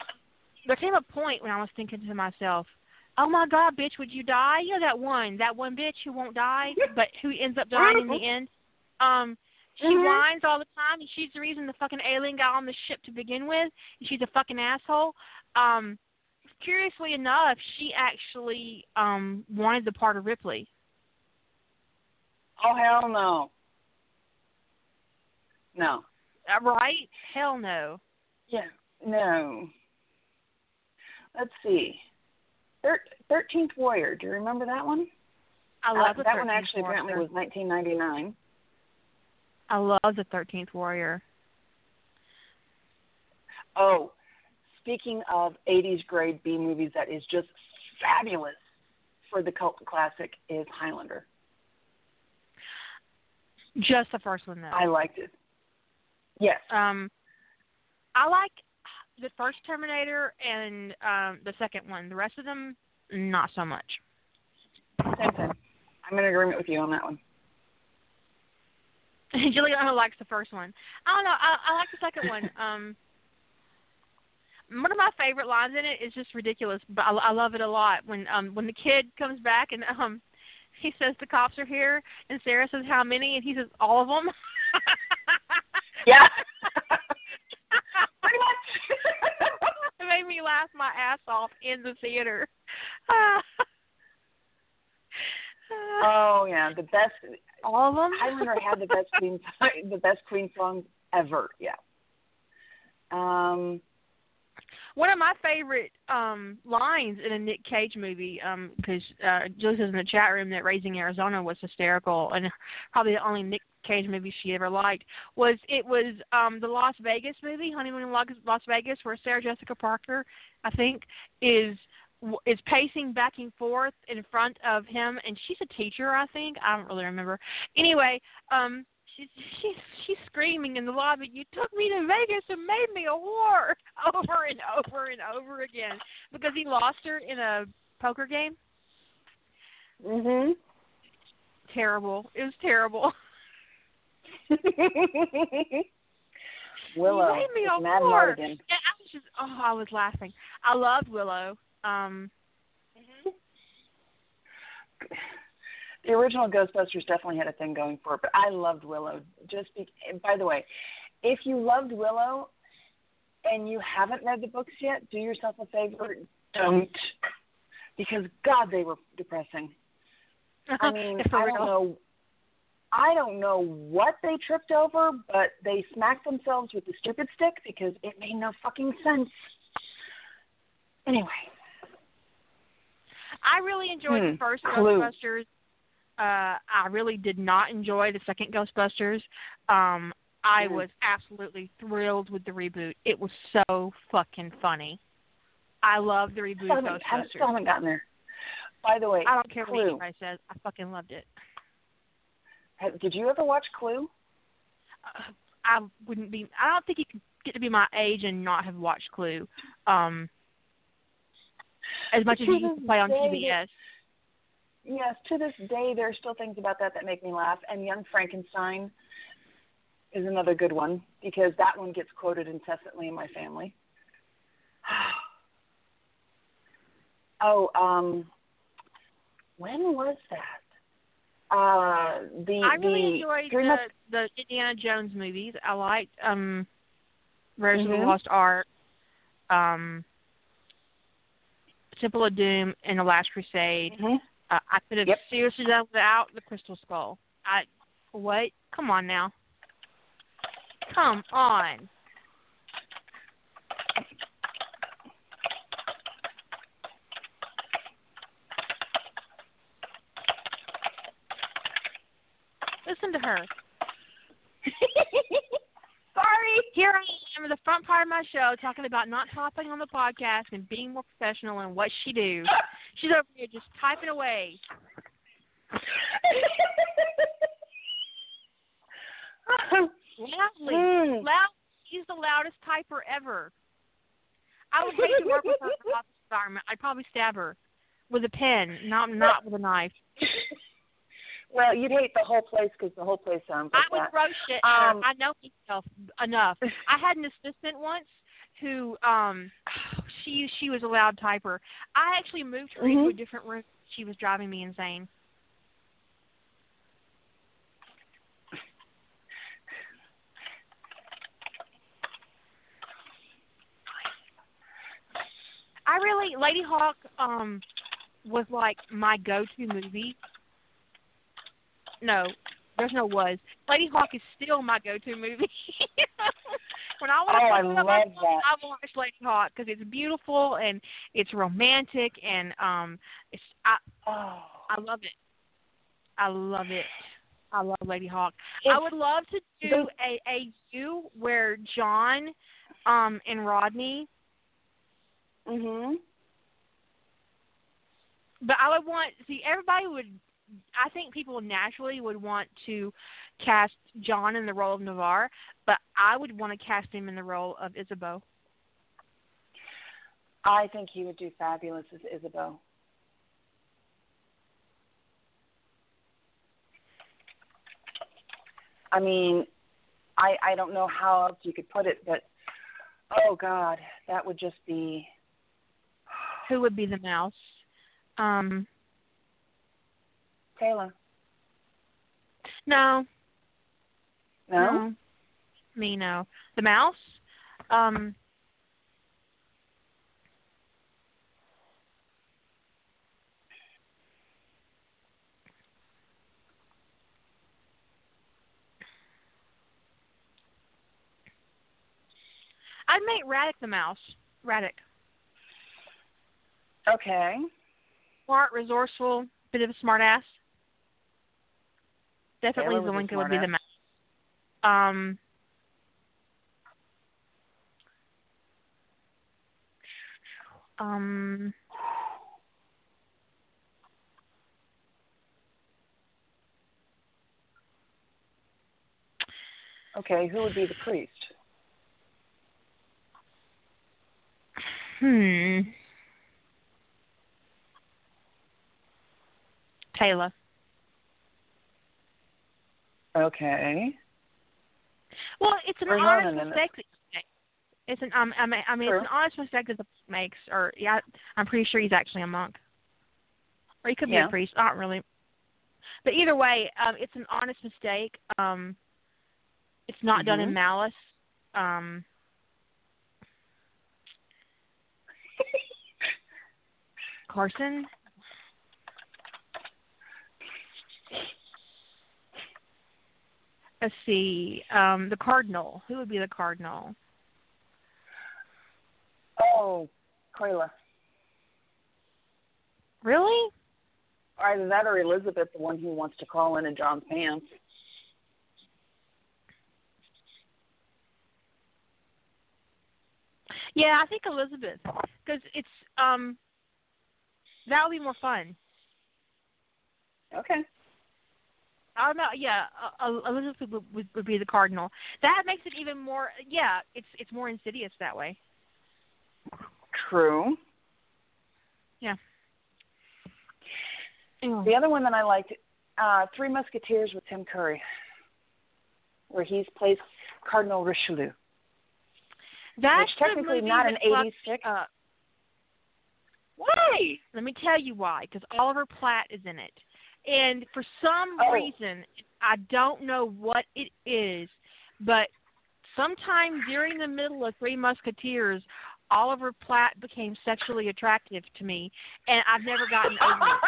there came a point when I was thinking to myself, Oh my god, bitch, would you die? You know that one, that one bitch who won't die but who ends up dying in the end? Um she Mhm. whines all the time and she's the reason the fucking alien got on the ship to begin with and she's a fucking asshole. Um curiously enough, she actually um wanted the part of Ripley. Oh hell no. No. Uh, right? Hell no. Yeah. no. Let's see. Thirteenth Warrior. Do you remember that one? I love uh, that one. Actually, Warrior. apparently was 1999. I love the Thirteenth Warrior. Oh, speaking of 80s grade B movies, that is just fabulous for the cult classic is Highlander. Just the first one though. I liked it. Yes. Um, I like the first Terminator and um the second one. The rest of them, not so much. Same thing. I'm in agreement with you on that one. *laughs* Juliana likes the first one. I don't know. I, I like the second one. *laughs* Um, one of my favorite lines in it is just ridiculous, but I, I love it a lot. When um when the kid comes back and um *laughs* he says the cops are here, and Sarah says how many, and he says all of them. yeah. *laughs* It made me laugh my ass off in the theater. *laughs* oh yeah, the best. All of them. Highlander had the best Queen, *laughs* the best Queen songs ever. Yeah. Um, one of my favorite um lines in a Nick Cage movie, um, because uh, Julie says in the chat room that Raising Arizona was hysterical and probably the only Nick Cage movie she ever liked was it was um the Las Vegas movie, Honeymoon in Las Vegas, where Sarah Jessica Parker, I think, is is pacing back and forth in front of him and she's a teacher i think i don't really remember anyway um she's she's she's screaming in the lobby, "You took me to Vegas and made me a whore!" *laughs* over and over and over again because he lost her in a poker game. Mhm. Terrible. It was terrible. *laughs* *laughs* Willow. You made me a Mad. Mardigan. And I was just oh, I was laughing. I loved Willow. Um mm-hmm the original Ghostbusters definitely had a thing going for it, but I loved Willow. Just be, by the way, if you loved Willow and you haven't read the books yet, do yourself a favor, don't, because God, they were depressing. I *laughs* mean, I don't know. I don't know what they tripped over, but they smacked themselves with the stupid stick because it made no fucking sense. Anyway. I really enjoyed hmm. the first Clue. Ghostbusters uh, I really did not enjoy the second Ghostbusters. Um, I was absolutely thrilled with the reboot. It was so fucking funny. I love the reboot I of Ghostbusters. I still haven't gotten there. By the way, I don't care Clue. what anybody says. I fucking loved it. Did you ever watch Clue? Uh, I wouldn't be. I don't think you can get to be my age and not have watched Clue. Um, as much as you used to play on TBS yes, to this day, there are still things about that that make me laugh. And Young Frankenstein is another good one because that one gets quoted incessantly in my family. *sighs* oh, um, when was that? Uh, the I really the enjoyed the, the Indiana Jones movies. I liked um, Raiders mm-hmm. of the Lost Ark, um, Temple of Doom, and The Last Crusade. Mm-hmm. Uh, I could have yep. seriously done without the crystal skull. I what? Come on now. Come on. Listen to her. *laughs* Sorry. Here I am in the front part of my show talking about not hopping on the podcast and being more professional in what she do. *laughs* She's over here just typing away. *laughs* Loudly. Mm. Loud. She's the loudest typer ever. I would hate to work with her in the office environment. I'd probably stab her with a pen, not not with a knife. Well, you'd hate the whole place because the whole place sounds like I would that. throw shit um. I know myself enough. *laughs* I had an assistant once who um she she was a loud typer. I actually moved her mm-hmm. into a different room. She was driving me insane. I really Ladyhawke um was like my go-to movie. No, there's no was. Ladyhawke is still my go-to movie. *laughs* When I want Oh, I to love myself, that. I watch Ladyhawke because it's beautiful and it's romantic and um, it's I Oh, I love it. I love it. I love Ladyhawke. I would love to do a a U where John um and Rodney, mhm. but I would want see everybody would. I think people naturally would want to cast John in the role of Navarre, but I would want to cast him in the role of Isabeau. I think he would do fabulous as Isabeau. I mean, I I don't know how else you could put it, but oh God, that would just be Who would be the mouse? Um, Teyla. no, No, me no. The mouse. Um, I'd make Radek the mouse. Radek. okay. Smart, resourceful, bit of a smart ass. Definitely Teyla was a Zelenka would be the smartass. mouse. Um, um, Okay, who would be the priest? hmm. Teyla. Okay. Well, it's an Or honest mistake that you make. It's an um, I mean, I mean, True. it's an honest mistake that the makes, or yeah, I'm pretty sure he's actually a monk, or he could be Yeah. a priest. Not really, but either way, um, it's an honest mistake. Um, it's not done in Mhm. malice. Um, *laughs* Carson. Let's see. Um, the cardinal. Who would be the cardinal? Oh, Quayla. Really? Either that or Elizabeth, the one who wants to call in into John's pants. Yeah, I think Elizabeth, because it's um, that would be more fun. Okay. I don't know. Yeah, uh, uh, Elizabeth would, would, would be the cardinal. That makes it even more. Yeah, it's it's more insidious that way. True. Yeah. The other one that I liked, uh, Three Musketeers with Tim Curry, where he's plays Cardinal Richelieu. That's Which technically not an that fucked 80s Why? Let me tell you why. Because Oliver Platt is in it, and for some Oh. reason, I don't know what it is, but sometime during the middle of Three Musketeers, Oliver Platt became sexually attractive to me, and I've never gotten over it.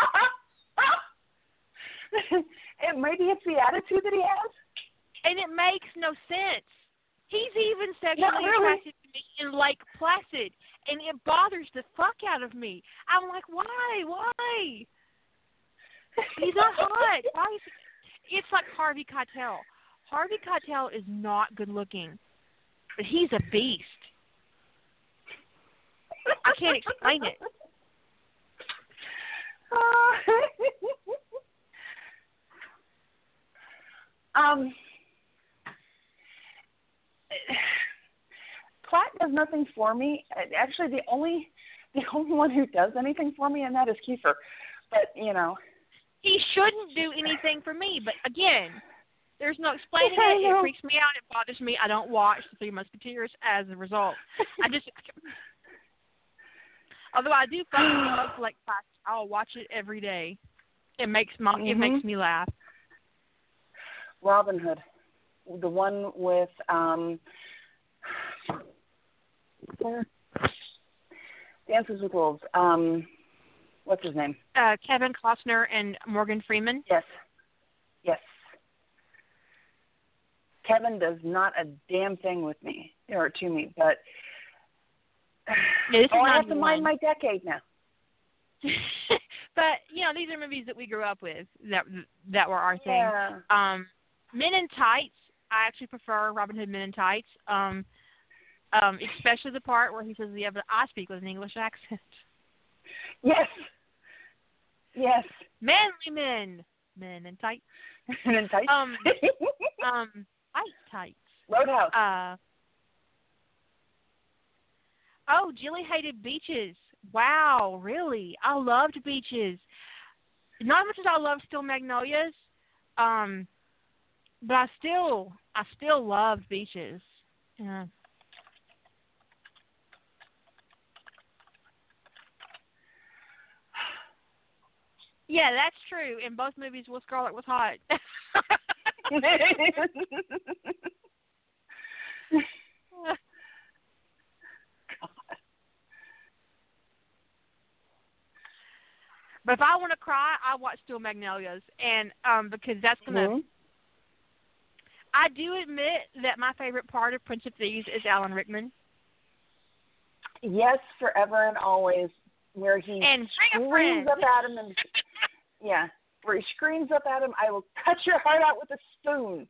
*laughs* and maybe it's the attitude that he has. And it makes no sense. He's even sexually really. attracted to me in Lake Placid, and it bothers the fuck out of me. I'm like, why? Why? He's not hot. Why? It's like Harvey Keitel. Harvey Keitel is not good looking, but he's a beast. I can't explain it. *laughs* um, Platt does nothing for me. Actually, the only the only one who does anything for me, and that is Kiefer. But you know, He shouldn't do anything for me, but again, there's no explaining I it. It freaks me out. It bothers me. I don't watch The Three Musketeers as a result. I just, *laughs* although I do fucking love like Class, I'll watch it every day. It makes my, it Mhm. makes me laugh. Robin Hood, the one with um, *sighs* Dances with Wolves. Um, what's his name? Uh, Kevin Costner and Morgan Freeman. Yes, yes. Kevin does not a damn thing with me or to me, but *sighs* Yeah, this oh, is I have to mind my decade now. *laughs* but you know, these are movies that we grew up with that that were our thing. Um, Men in Tights. I actually prefer Robin Hood Men in Tights. Um, um, especially the part where he says, "Yeah, but I speak with an English accent." Yes. Yes. Manly men, men in tights. and then tights. Um, *laughs* um, tight tights. Roadhouse. Uh, oh, Jilly hated beaches. Wow, really? I loved beaches. Not as much as I love Steel Magnolias, um, but I still, I still loved beaches. Yeah. Yeah, that's true. In both movies, Will Scarlet was hot. *laughs* but if I want to cry, I watch Steel Magnolias, and um because that's gonna. Mhm. I do admit that my favorite part of Prince of Thieves is Alan Rickman, Yes, forever and always. Where he and bring a friend. screams up at him and yeah, where he screams up at him, "I will cut your heart out with a spoon,"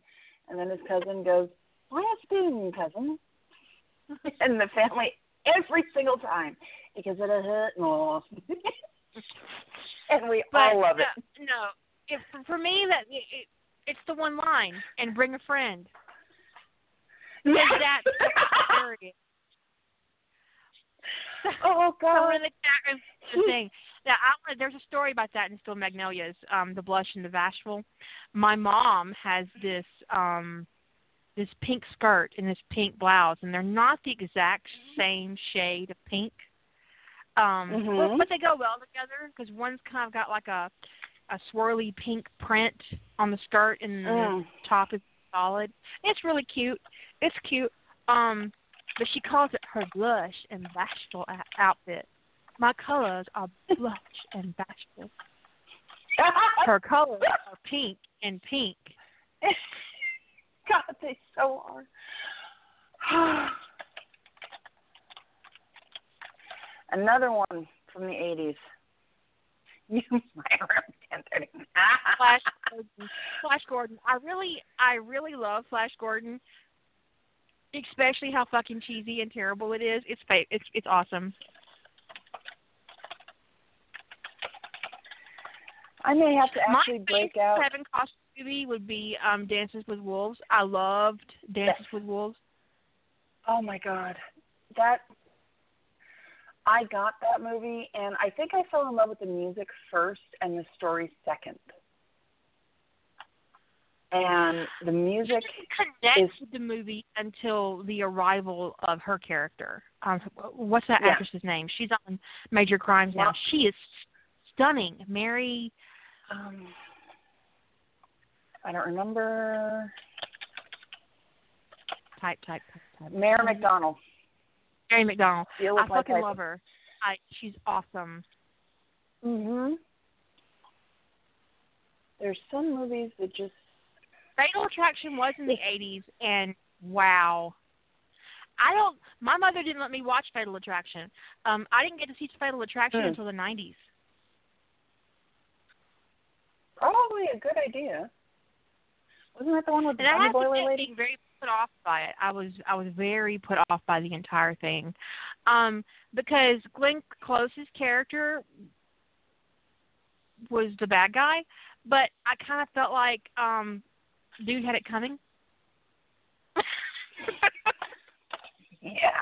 and then his cousin goes, "Why a spoon, cousin?" *laughs* and the family every single time because it a hurt more. *laughs* and we but all love no, it. No, if for me that it, it, it's the one line and bring a friend. *laughs* Because that's hilarious. oh So God! one of the chat rooms the thing that I there's a story about that in Steel Magnolias, um, the blush and the bashful. My mom has this um this pink skirt and this pink blouse, and they're not the exact same shade of pink. Um, but, Mhm. but they go well together because one's kind of got like a a swirly pink print on the skirt, and the Mm. top is solid. It's really cute. It's cute. Um, but she calls it her blush and bashful outfit. My colors are blush and bashful. *laughs* Her colors are pink and pink. *laughs* God, they so are. *sighs* Another one from the eighties. *laughs* You my room ten thirty. Flash Gordon. Flash Gordon. I really, I really love Flash Gordon. Especially how fucking cheesy and terrible it is. It's it's it's awesome. I may have to My actually break favorite out. Kevin Costner movie would be um Dances with Wolves. I loved Dances with Wolves. Oh my God, that I got that movie, and I think I fell in love with the music first and the story second. And the music, connect is- with the movie until the arrival of her character. Um, what's that Yeah. actress's name? She's on Major Crimes now. Well- She is stunning. Mary. Um, I don't remember. Type, type, type, type. Mayor McDonald. Mary McDonnell. I fucking love her. I she's awesome. Mhm. There's some movies that just Fatal Attraction was in the eighties, and wow. I don't. My mother didn't let me watch Fatal Attraction. Um, I didn't get to see Fatal Attraction Hmm. until the nineties. Probably a good idea. Wasn't that the one with the And I Bunny have to Boiler admit, lady? being very put off by it. I was I was very put off by the entire thing, um, because Glenn Close's character was the bad guy, but I kind of felt like um, dude had it coming. Yeah.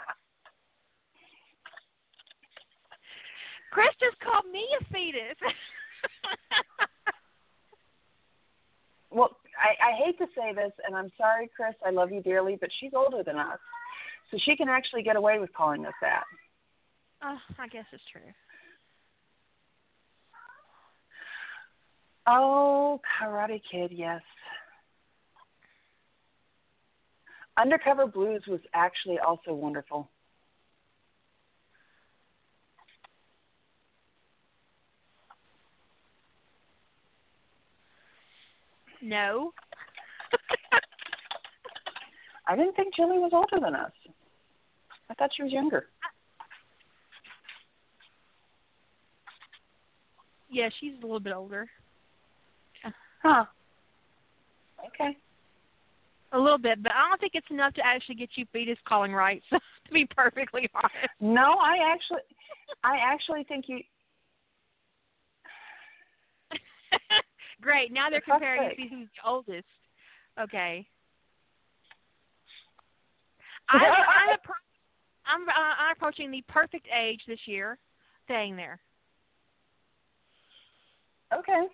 Chris just called me a fetus. *laughs* Well, I, I hate to say this, and I'm sorry, Chris. I love you dearly, but she's older than us, so she can actually get away with calling us that. uh, I guess it's true. Oh, Karate Kid, yes. Undercover Blues was actually also wonderful. No. *laughs* I didn't think Jilly was older than us. I thought she was younger. Yeah, she's a little bit older. Huh. Okay. A little bit, but I don't think it's enough to actually get you fetus calling rights. *laughs* to be perfectly honest. No, I actually, I actually think you. Great. Now they're comparing to see who's the oldest. Okay. *laughs* I'm I'm, appro- I'm, uh, I'm approaching the perfect age this year, staying there. Okay.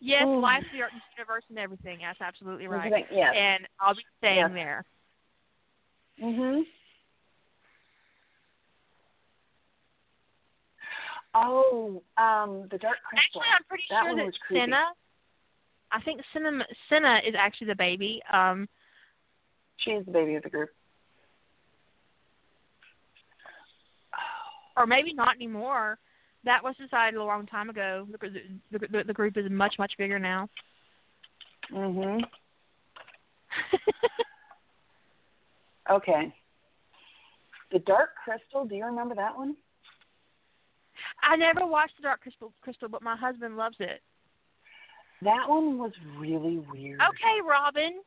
Yes, Ooh. life's the art universe and everything. That's absolutely right. Yes. And I'll be staying Yes. there. Mhm. Oh, um, the Dark Crystal. Actually, I'm pretty That sure that. Senna. I think Senna Senna is actually the baby. Um, She's the baby of the group. or maybe not anymore. That was decided a long time ago. The, the, the, the group is much much bigger now. Mhm. *laughs* Okay. The Dark Crystal. Do you remember that one? I never watched the Dark Crystal, Crystal, but my husband loves it. That one was really weird. Okay, Robin.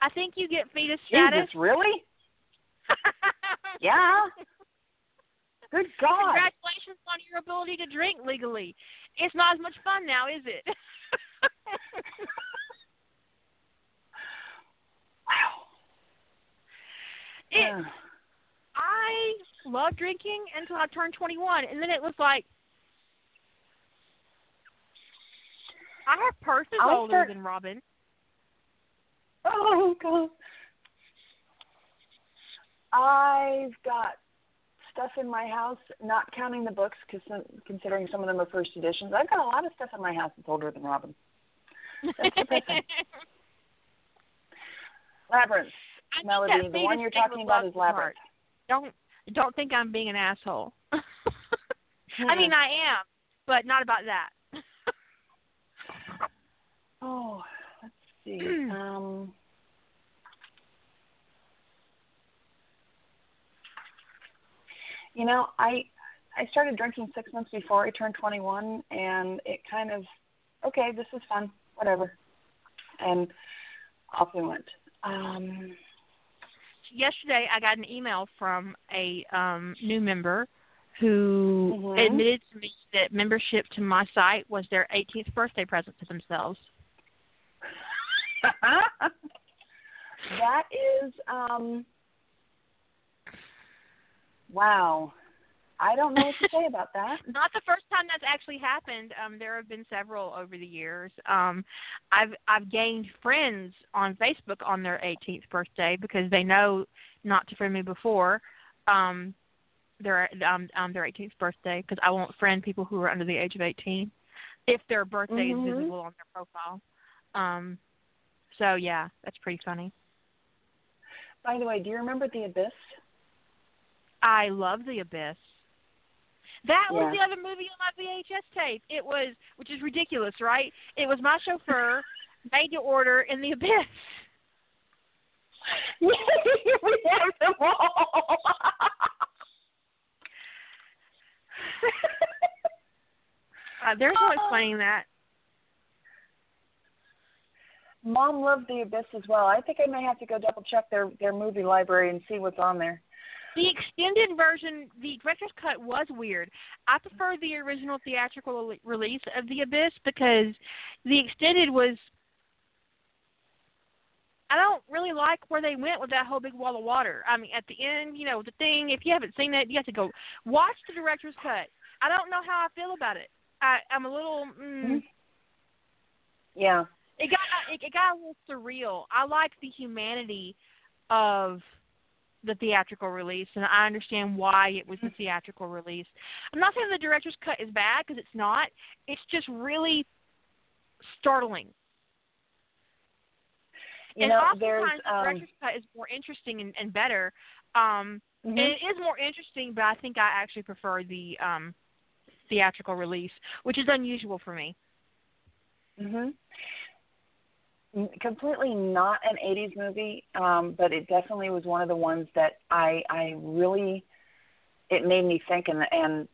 I think you get fetus status. Jesus, really? *laughs* Yeah. Good God. Congratulations on your ability to drink legally. It's not as much fun now, is it? *laughs* Wow. it Yeah. I loved drinking until I turned 21, and then it was like I have purses I'll older start- than Robin. Oh God. I've got stuff in my house, not counting the books, because considering some of them are first editions. I've got a lot of stuff in my house that's older than Robin. That's depressing. *laughs* Labyrinth, Melody. The one you're talking about is the heart. Labyrinth. Don't don't think I'm being an asshole. *laughs* I Hmm. mean, I am, but not about that. *laughs* Oh, let's see. *clears throat* um, you know, I I started drinking six months before I turned 21, and it kind of okay, this is fun, whatever, and off we went. Um, Yesterday, I got an email from a um, new member who Mhm. admitted to me that membership to my site was their 18th birthday present to themselves. *laughs* that is um, wow. I don't know what to say about that. *laughs* Not the first time that's actually happened. Um, there have been several over the years. Um, I've I've gained friends on Facebook on their 18th birthday because they know not to friend me before um, their um, um, their 18th birthday because I won't friend people who are under the age of 18 if their birthday Mhm. is visible on their profile. Um, so yeah, that's pretty funny. By the way, do you remember the Abyss? I love The Abyss. That was the other movie on my VHS tape. It was, which is ridiculous, right? It was my chauffeur, *laughs* made to order in The Abyss. we have them all. Uh, there's no explaining that. Mom loved the Abyss as well. I think I may have to go double check their their movie library and see what's on there. The extended version, the director's cut was weird. I prefer the original theatrical release of The Abyss because the extended was. I don't really like where they went with that whole big wall of water. I mean, at the end, you know, the thing. If you haven't seen it, you have to go watch the director's cut. I don't know how I feel about it. I, I'm a little. Mm, Yeah. it got it, it got a little surreal. I like the humanity of the theatrical release, and I understand why it was the theatrical release. I'm not saying the director's cut is bad because it's not. It's just really startling. You and know, oftentimes there's the um director's cut is more interesting and, and better. Um, mhm. and it is more interesting, but I think I actually prefer the um, theatrical release, which is unusual for me. Mhm. Completely not an 80s movie, um, but it definitely was one of the ones that I I really it made me think and and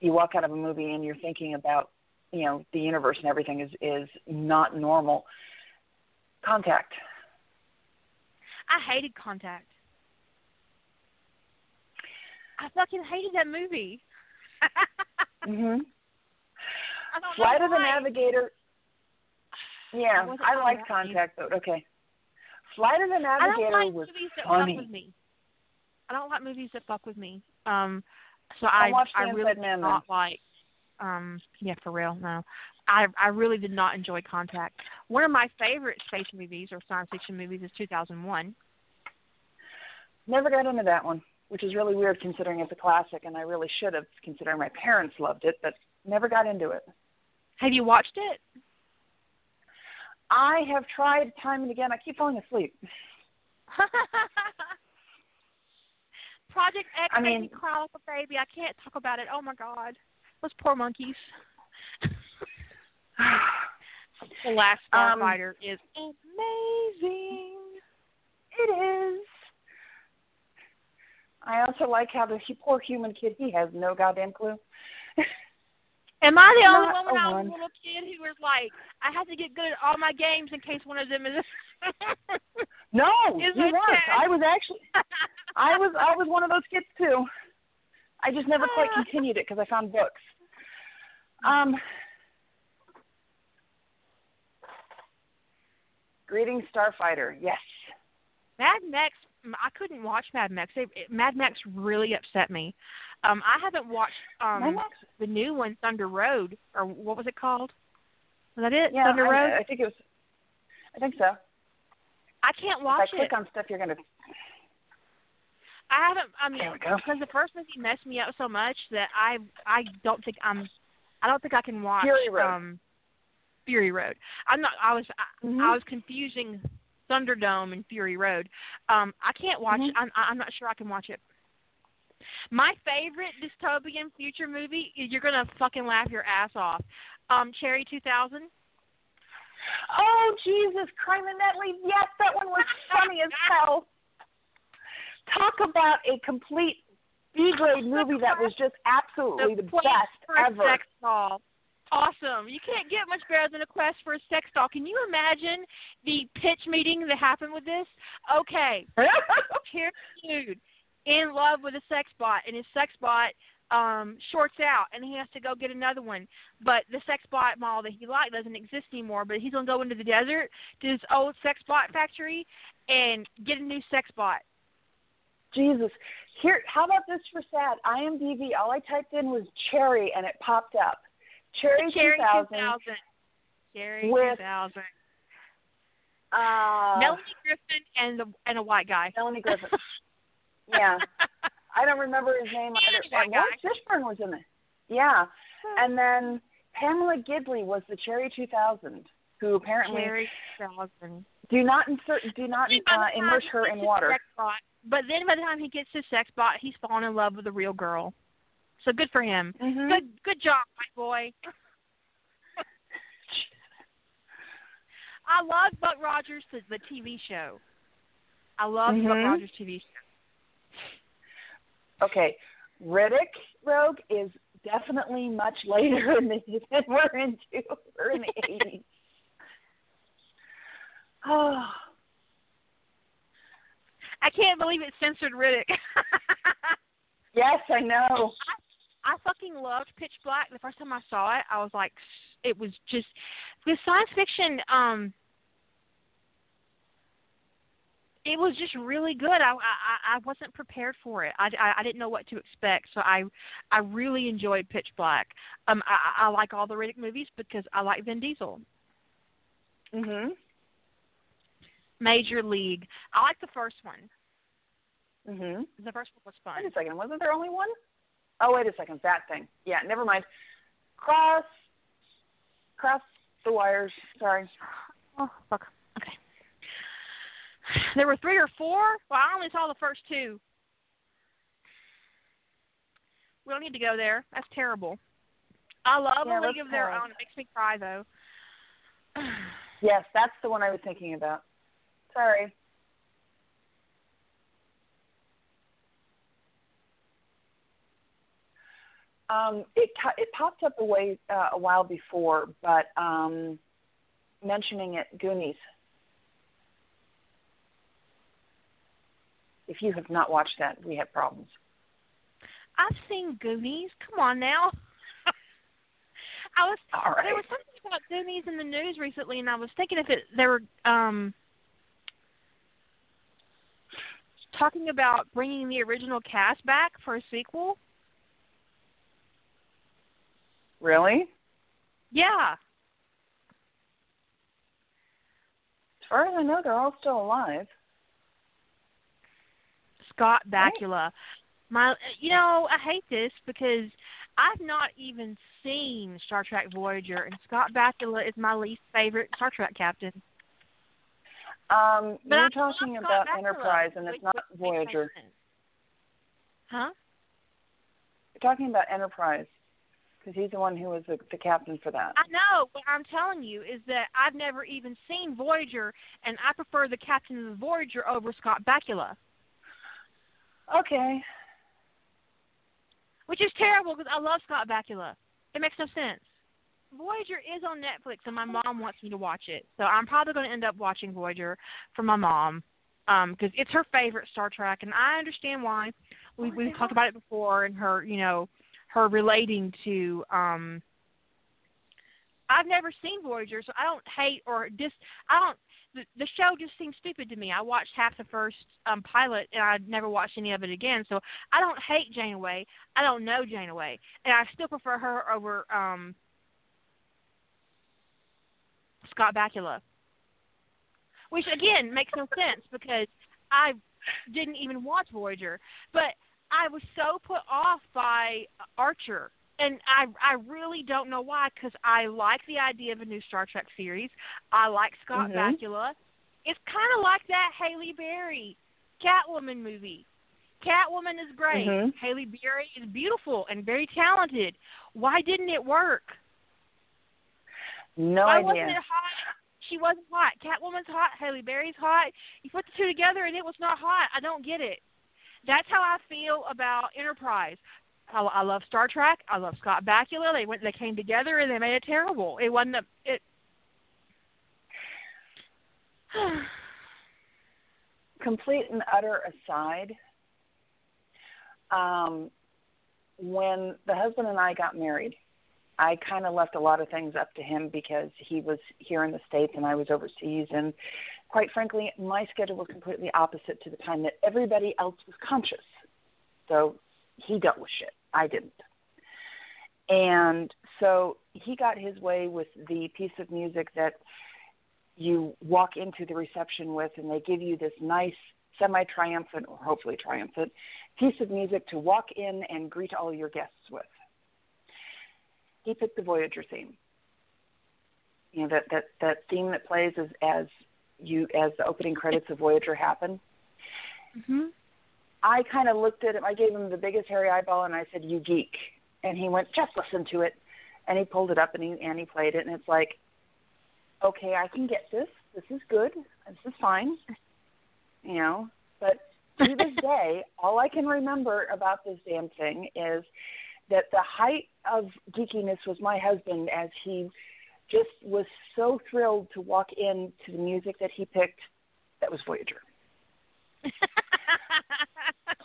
you walk out of a movie and you're thinking about you know the universe and everything is is not normal. Contact. I hated Contact. I fucking hated that movie. *laughs* mhm. Flight of the. Navigator. Yeah, I like Contact, but okay. Flight of the Navigator I don't like was movies that funny. fuck with me. I don't like movies that fuck with me. Um, so I I The really did not like. Um, yeah, for real, no. I I really did not enjoy Contact. One of my favorite space movies or science fiction movies is 2001. Never got into that one, which is really weird considering it's a classic, and I really should have, considering my parents loved it, but never got into it. Have you watched it? I have tried time and again. I keep falling asleep. *laughs* Project X I made mean- me cry like a baby. I can't talk about it. Oh my god, those poor monkeys. *sighs* the Last Um, Starfighter is amazing. It is. I also like how the poor human kid, he has no goddamn clue. *laughs* Am I the only one when a I was one. a little kid who was like, I have to get good at all my games in case one of them is. *laughs* No, Is you weren't. I was actually, I was, I was one of those kids too. I just never quite Ah. continued it because I found books. Um, Greetings, Starfighter. Yes. Mad Max. I couldn't watch Mad Max. They, it, Mad Max really upset me. Um, I haven't watched um the new one, Thunder Road, or what was it called? Was that it? Yeah, Thunder Road. I, I think it was. I think so. I can't watch If I it. click on stuff, you're gonna. I haven't. I mean, There we go. because the first movie messed me up so much that I I don't think I'm. I don't think I can watch Fury Road. um Fury Road. I'm not. I was. I, Mhm. I was confusing Thunderdome and Fury Road. Um, I can't watch. Mhm. it. I'm. I'm not sure I can watch it. My favorite dystopian future movie. You're gonna fucking laugh your ass off. Um, Cherry 2000. Oh Jesus, Crime and Medley. Yes, that one was *laughs* funny as hell. Talk about a complete B grade movie that was just absolutely the, quest best ever. sex doll. Awesome. You can't get much better than a quest for a sex doll. Can you imagine the pitch meeting that happened with this? Okay, *laughs* here's dude in love with a sex bot, and his sex bot um shorts out, and he has to go get another one. But the sex bot model that he liked doesn't exist anymore. But he's gonna go into the desert to his old sex bot factory and get a new sex bot. Jesus. Here, how about this for sad? IMDb. All I typed in was cherry, and it popped up. Cherry, Cherry 2000. 2000. Cherry With- 2000. Uh, Melanie Griffith and the and a white guy. Melanie Griffith. *laughs* yeah, *laughs* I don't remember his name either. that Laurence Fishburne was in it. Yeah, and then Pamela Gidley was the Cherry 2000, who apparently Cherry 2000. do not insert, do not uh, immerse her in water. bot- but then by the time he gets his sex bot, he's fallen in love with a real girl. So good for him. Mhm. Good good job, my boy. *laughs* I love Buck Rogers the, the TV show. I love Buck Mhm. Rogers TV show. Okay, Riddick Rogue is definitely much later in *laughs* the than we're into. We're in the 80s. Oh, *sighs* I can't believe it censored Riddick. *laughs* yes, I know. I fucking loved Pitch Black. The first time I saw it, I was like, it was just the science fiction. Um, it was just really good. I I, I wasn't prepared for it. I, I I didn't know what to expect, so I I really enjoyed Pitch Black. Um, I I like all the Riddick movies because I like Vin Diesel. Mhm. Major League. I like the first one. Mhm. The first one was fun. Wait a second. Wasn't there only one? Oh, wait a second. That thing. Yeah, never mind. Cross. Cross the wires. Sorry. Oh, fuck. There were three or four. Well, I only saw the first two. We don't need to go there. That's terrible. I love Yeah, a League of Their. Own. It makes me cry though. *sighs* Yes, that's the one I was thinking about. Sorry. Um, it it popped up a way uh, a while before, but um, mentioning it, Goonies. If you have not watched that, we have problems. I've seen Goonies. Come on now. *laughs* I was right. there was something about Goonies in the news recently, and I was thinking if it they were um talking about bringing the original cast back for a sequel. Really? Yeah. As far as I know, they're all still alive. Scott Bakula. My, you know, I hate this because I've not even seen Star Trek Voyager, and Scott Bakula is my least favorite Star Trek captain. Um, But you're I talking about Bakula. Enterprise, and it's not Voyager. Huh? You're talking about Enterprise, because he's the one who was the, the captain for that. I know. What I'm telling you is that I've never even seen Voyager, and I prefer the captain of the Voyager over Scott Bakula, Okay. which is terrible because I love Scott Bakula. It makes no sense. Voyager is on Netflix, and my mom wants me to watch it, so I'm probably going to end up watching Voyager for my mom because it's her favorite Star Trek, and I understand why. We we've talked about it before, and her, you know, her relating to. um I've never seen Voyager, so I don't hate or dis. I don't. The, show just seems stupid to me. I watched half the first um pilot, and I never watched any of it again. So I don't hate Janeway. I don't know Janeway, and I still prefer her over um Scott Bakula. Which again makes no sense because I didn't even watch Voyager, but I was so put off by Archer, and I I really don't know why because I like the idea of a new Star Trek series. I like Scott Mhm. Bakula. It's kind of like that Halle Berry Catwoman movie. Catwoman is great. Mhm. Halle Berry is beautiful and very talented. Why didn't it work? No Why idea. wasn't it hot? She wasn't hot. Catwoman's hot. Halle Berry's hot. You put the two together and it was not hot. I don't get it. That's how I feel about Enterprise. I, I love Star Trek. I love Scott Bakula. They went. They came together and they made it terrible. It wasn't. A, it. *sighs* Complete and utter aside, um, when the husband and I got married, I kind of left a lot of things up to him because he was here in the States and I was overseas. And quite frankly, my schedule was completely opposite to the time that everybody else was conscious. So he dealt with shit. I didn't. And so he got his way with the piece of music that you walk into the reception with, and they give you this nice, semi triumphant, or hopefully triumphant, piece of music to walk in and greet all your guests with. He picked the Voyager theme. You know that that that theme that plays as as you as the opening credits of Voyager happen. hmm I kind of looked at him. I gave him the biggest hairy eyeball, and I said, "You geek." And he went, "Just listen to it." And he pulled it up and he and he played it, and it's like, okay, I can get this. This is good. This is fine. You know, but to this *laughs* day, all I can remember about this damn thing is that the height of geekiness was my husband as he just was so thrilled to walk in to the music that he picked that was Voyager. *laughs* *laughs*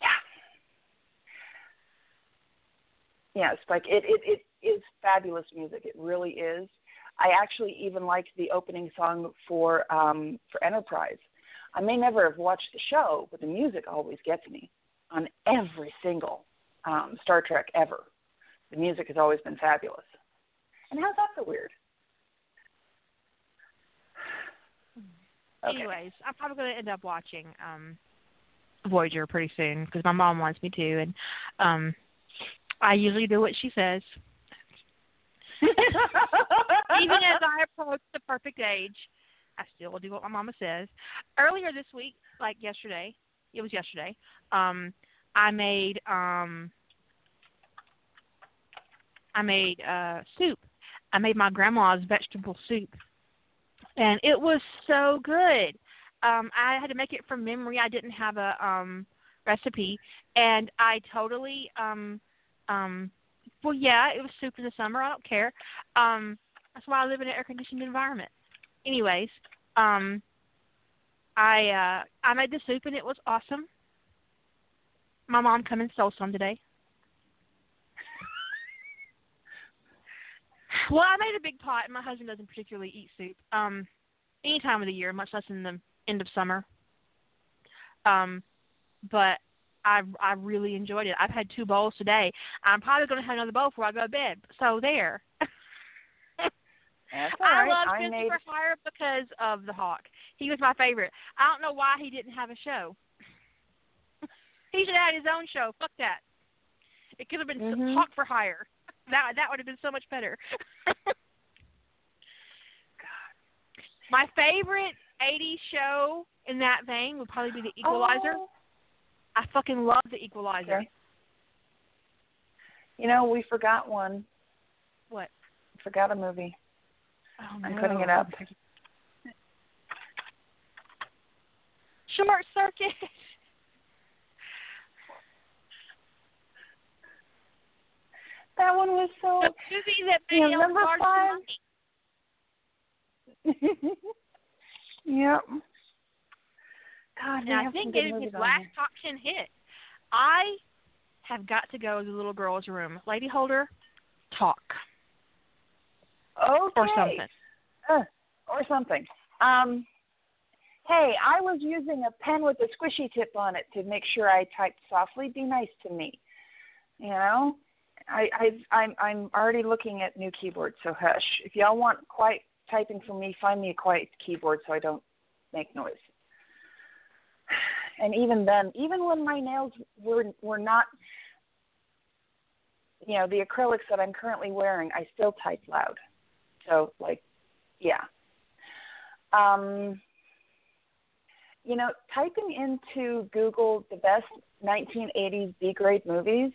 Yeah. Yeah, Spike. It, it it is fabulous music. It really is. I actually even liked the opening song for um for Enterprise. I may never have watched the show, but the music always gets me on every single um Star Trek ever. The music has always been fabulous. And how's that so weird? Okay. Anyways, I'm probably going to end up watching um Voyager pretty soon because my mom wants me to, and um I usually do what she says. *laughs* Even as I approach the perfect age, I still do what my mama says. Earlier this week, like yesterday, it was yesterday, um, I made um I made uh soup. I made my grandma's vegetable soup, and it was so good. Um, I had to make it from memory. I didn't have a um recipe, and I totally um um well yeah, it was soup in the summer. I don't care. Um, that's why I live in an air conditioned environment. Anyways, um, I uh I made the soup and it was awesome. My mom come and stole some today. Well, I made a big pot, and my husband doesn't particularly eat soup. Um, any time of the year, much less in the end of summer. Um, but I I really enjoyed it. I've had two bowls today. I'm probably going to have another bowl before I go to bed. So there. That's *laughs* all I right. love I Christopher made Hire because of the Hawk. He was my favorite. I don't know why he didn't have a show. *laughs* he should have had his own show. Fuck that. It could have been Mhm. Hawk for Hire. That that would have been so much better. *laughs* my favorite '80s show in that vein would probably be The Equalizer. Oh, I fucking love The Equalizer. okay. You know, we forgot one. What? Forgot a movie. Oh, I'm putting it up. Short Circuit. *laughs* That one was so. the movie that made Yeah, Ellen number five. *laughs* yep. God, And I think it is his last here. top ten hit. I have got to go to the little girl's room. Lady Holder, talk Okay. or something. Uh, or something. Um, hey, I was using a pen with a squishy tip on it to make sure I typed softly. Be nice to me. You know, I, I I'm I'm already looking at new keyboards, so hush. If y'all want quiet typing from me, find me a quiet keyboard so I don't make noise. *sighs* And even then, even when my nails were were not, you know, the acrylics that I'm currently wearing, I still type loud. So like, yeah. Um, you know, typing into Google the best 1980s B grade movies,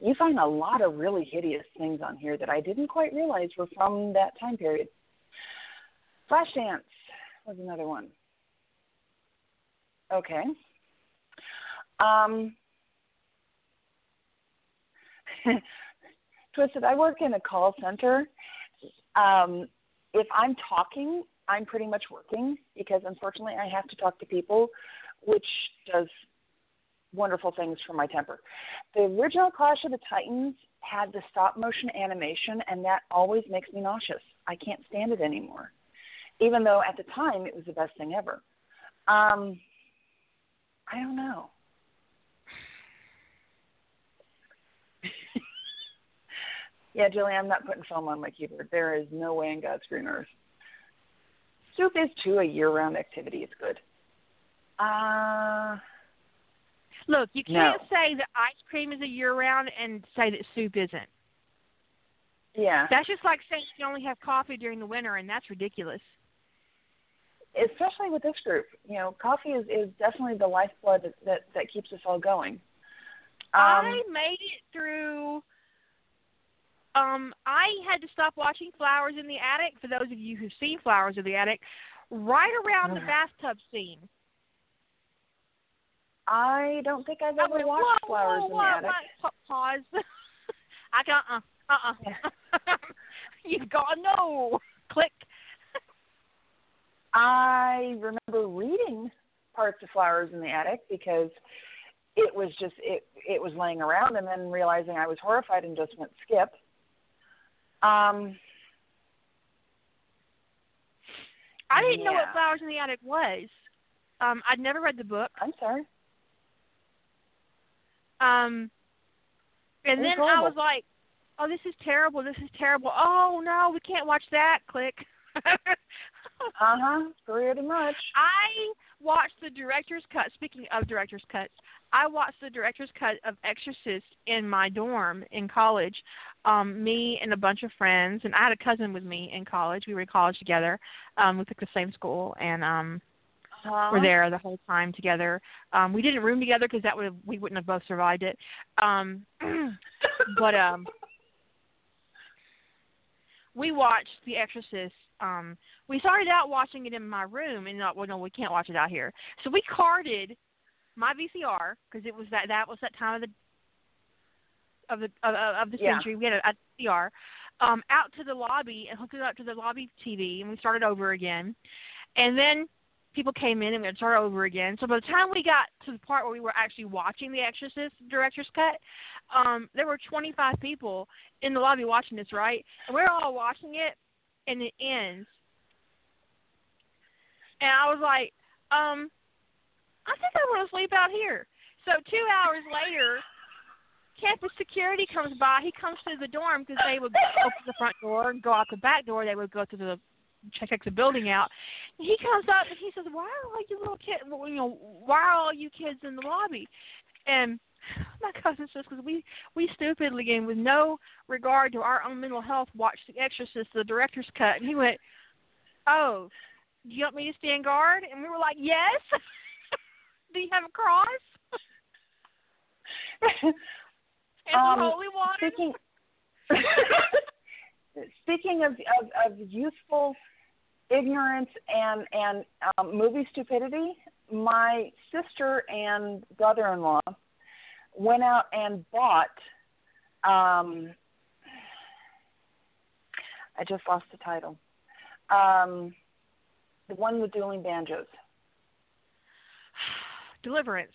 you find a lot of really hideous things on here that I didn't quite realize were from that time period. Flashdance was another one. Okay. Um, *laughs* Twisted, I work in a call center. Um, if I'm talking, I'm pretty much working because unfortunately I have to talk to people, which does wonderful things for my temper. The original Clash of the Titans had the stop motion animation, and that always makes me nauseous. I can't stand it anymore, even though at the time it was the best thing ever. Um, I don't know. *laughs* yeah, Julie, I'm not putting foam on my keyboard. There is no way in God's green earth. Soup is too a year-round activity. It's good. Uh, Look, you can't No. say that ice cream is a year round and say that soup isn't. yeah. That's just like saying you only have coffee during the winter, and that's ridiculous. especially with this group. You know, coffee is, is definitely the lifeblood that, that, that keeps us all going. Um, I made it through. Um, I had to stop watching Flowers in the Attic. For those of you who've seen Flowers in the Attic, right around the bathtub scene. I don't think I've I ever watched whoa, Flowers whoa, in the Attic. pa- Pause. *laughs* I got uh uh uh. You've *laughs* got no click. I remember reading parts of Flowers in the Attic because it was just it it was laying around and then realizing I was horrified and just went skip. Um I didn't know what Flowers in the Attic was. Um, I'd never read the book. I'm sorry. Um, and then I was like, "Oh, this is terrible. This is terrible. Oh no, we can't watch that." Click. *laughs* Uh huh. Pretty much. I watched the director's cut. Speaking of director's cuts, I watched the director's cut of Exorcist in my dorm in college. Um, me and a bunch of friends, and I had a cousin with me in college. We were in college together. Um, we took the same school, and um, Uh-huh. were there the whole time together. Um, we didn't room together because that would have, we wouldn't have both survived it. Um, *clears throat* but um, we watched The Exorcist. Um, we started out watching it in my room, and not, well, no, we can't watch it out here. So we carded my VCR because it was that that was that time of the of the of, of the Yeah. century. We had a, a VCR um, out to the lobby and hooked it up to the lobby TV, and we started over again. And then people came in and we had to start over again. So by the time we got to the part where we were actually watching The Exorcist director's cut, um, there were 25 people in the lobby watching this, right? And we're all watching it, and it ends. And I was like, um, I think I want to sleep out here. So two hours later, campus security comes by. He comes through the dorm because they would open the front door and go out the back door. They would go to the check the building out. And he comes up and he says, "Why are all you little kids? You know, why are all you kids in the lobby?" And *laughs* my cousin says, "Because we we stupidly and with no regard to our own mental health watched The Exorcist, the director's cut." And he went, "Oh, do you want me to stand guard?" And we were like, "Yes." *laughs* do you have a cross? *laughs* and Um, the holy water. Speaking speaking of, of of youthful ignorance and and um, movie stupidity, my sister and brother-in-law went out and bought. Um, I just lost the title. Um, the one with dueling banjos, *sighs* Deliverance.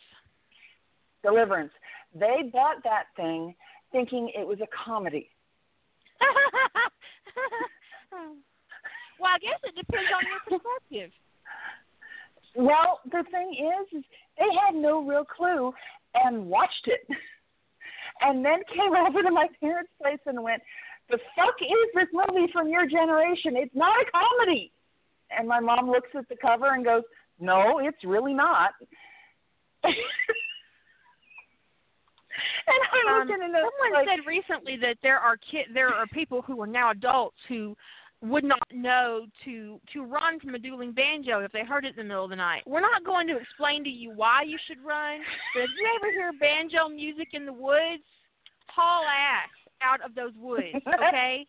Deliverance. They bought that thing thinking it was a comedy. *laughs* well, I guess it depends on your perspective. Well, the thing is, is they had no real clue and watched it, and then came over to my parents' place and went, "The fuck is this movie from your generation? It's not a comedy." And my mom looks at the cover and goes, "No, it's really not." and I Um, looked at it and I was someone like, said recently that there are kid, there are people who are now adults who would not know to to run from a dueling banjo if they heard it in the middle of the night. We're not going to explain to you why you should run, but if you ever hear banjo music in the woods, haul ass out of those woods, *laughs* okay?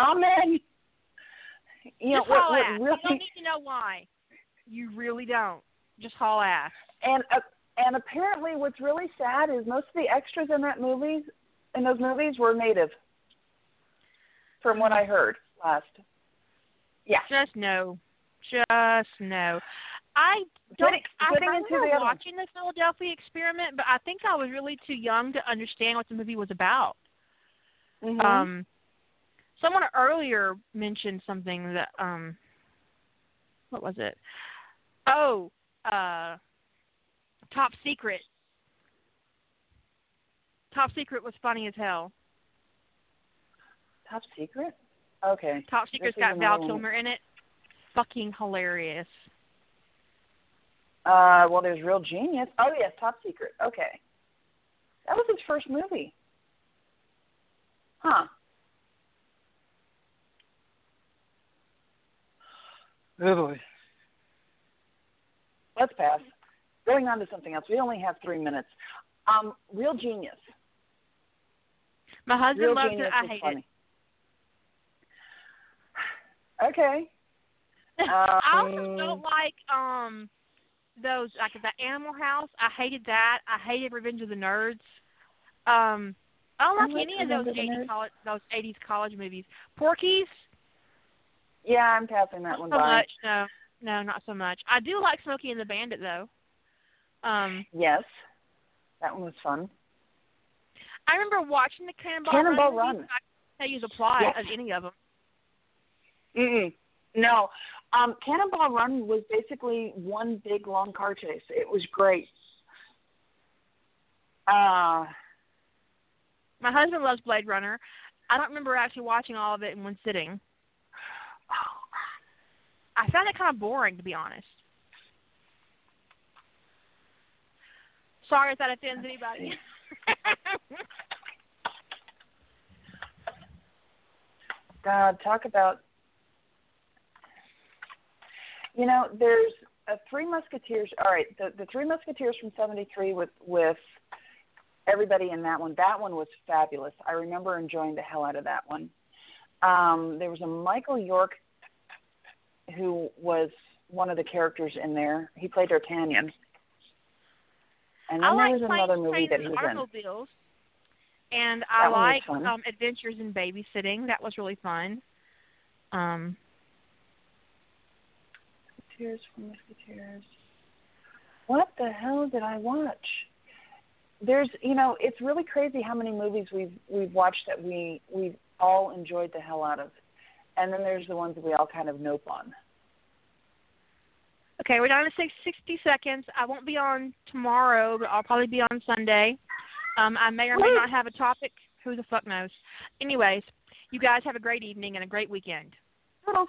"Amen." You know Just haul ass. really You don't need to know why. You really don't. Just haul ass. and uh, and apparently what's really sad is most of the extras in that movie in those movies were native from what i heard last yeah Just no. Just no. I don't. Getting- I remember into the other watching the Philadelphia Experiment, but I think I was really too young to understand what the movie was about. Mhm. Um, someone earlier mentioned something that um, what was it? Oh, uh, Top Secret. Top Secret was funny as hell. Top secret? Okay. Top Secret's This is got Val. Kilmer in it. Fucking hilarious. uh well there's real genius. Oh yes top secret. Okay. That was his first movie. Huh. Oh boy. Let's pass. Going on to something else. We only have three minutes. Um real genius. My husband Real loves Genius it. I hate funny. Okay. it. *laughs* I also Um, don't like um those like the Animal House. I hated that. I hated Revenge of the Nerds. Um, I don't like any of those Revenge of the eighties college those eighties college movies. Porky's, Yeah, I'm passing that not one so by. much. No, no, not so much. I do like Smokey and the Bandit though. Um, Yes, that one was fun. I remember watching the Cannonball, Cannonball Run. Run. I can't tell you the plot Yes. of any of them. Mm-mm. No, um, Cannonball Run was basically one big long car chase. It was great. Uh, My husband loves Blade Runner. I don't remember actually watching all of it in one sitting. I found it kind of boring, to be honest. Sorry if that offends anybody. *laughs* God, talk about. You know, there's a Three Musketeers. All right, the the Three Musketeers from '73 with with everybody in that one. That one was fabulous. I remember enjoying the hell out of that one. Um, there was a Michael York who was one of the characters in there. He played D'Artagnan. And then I like there was another movie that he was in. And I That one was like um Adventures in Babysitting. That was really fun. Um Musketeers from Musketeers. What the hell did I watch? There's, you know, it's really crazy how many movies we've we've watched that we we all enjoyed the hell out of, and then there's the ones that we all kind of nope on. Okay, we're down to six, 60 seconds. I won't be on tomorrow, but I'll probably be on Sunday. Um, I may or may not have a topic. Who the fuck knows? Anyways, you guys have a great evening and a great weekend. Toodles.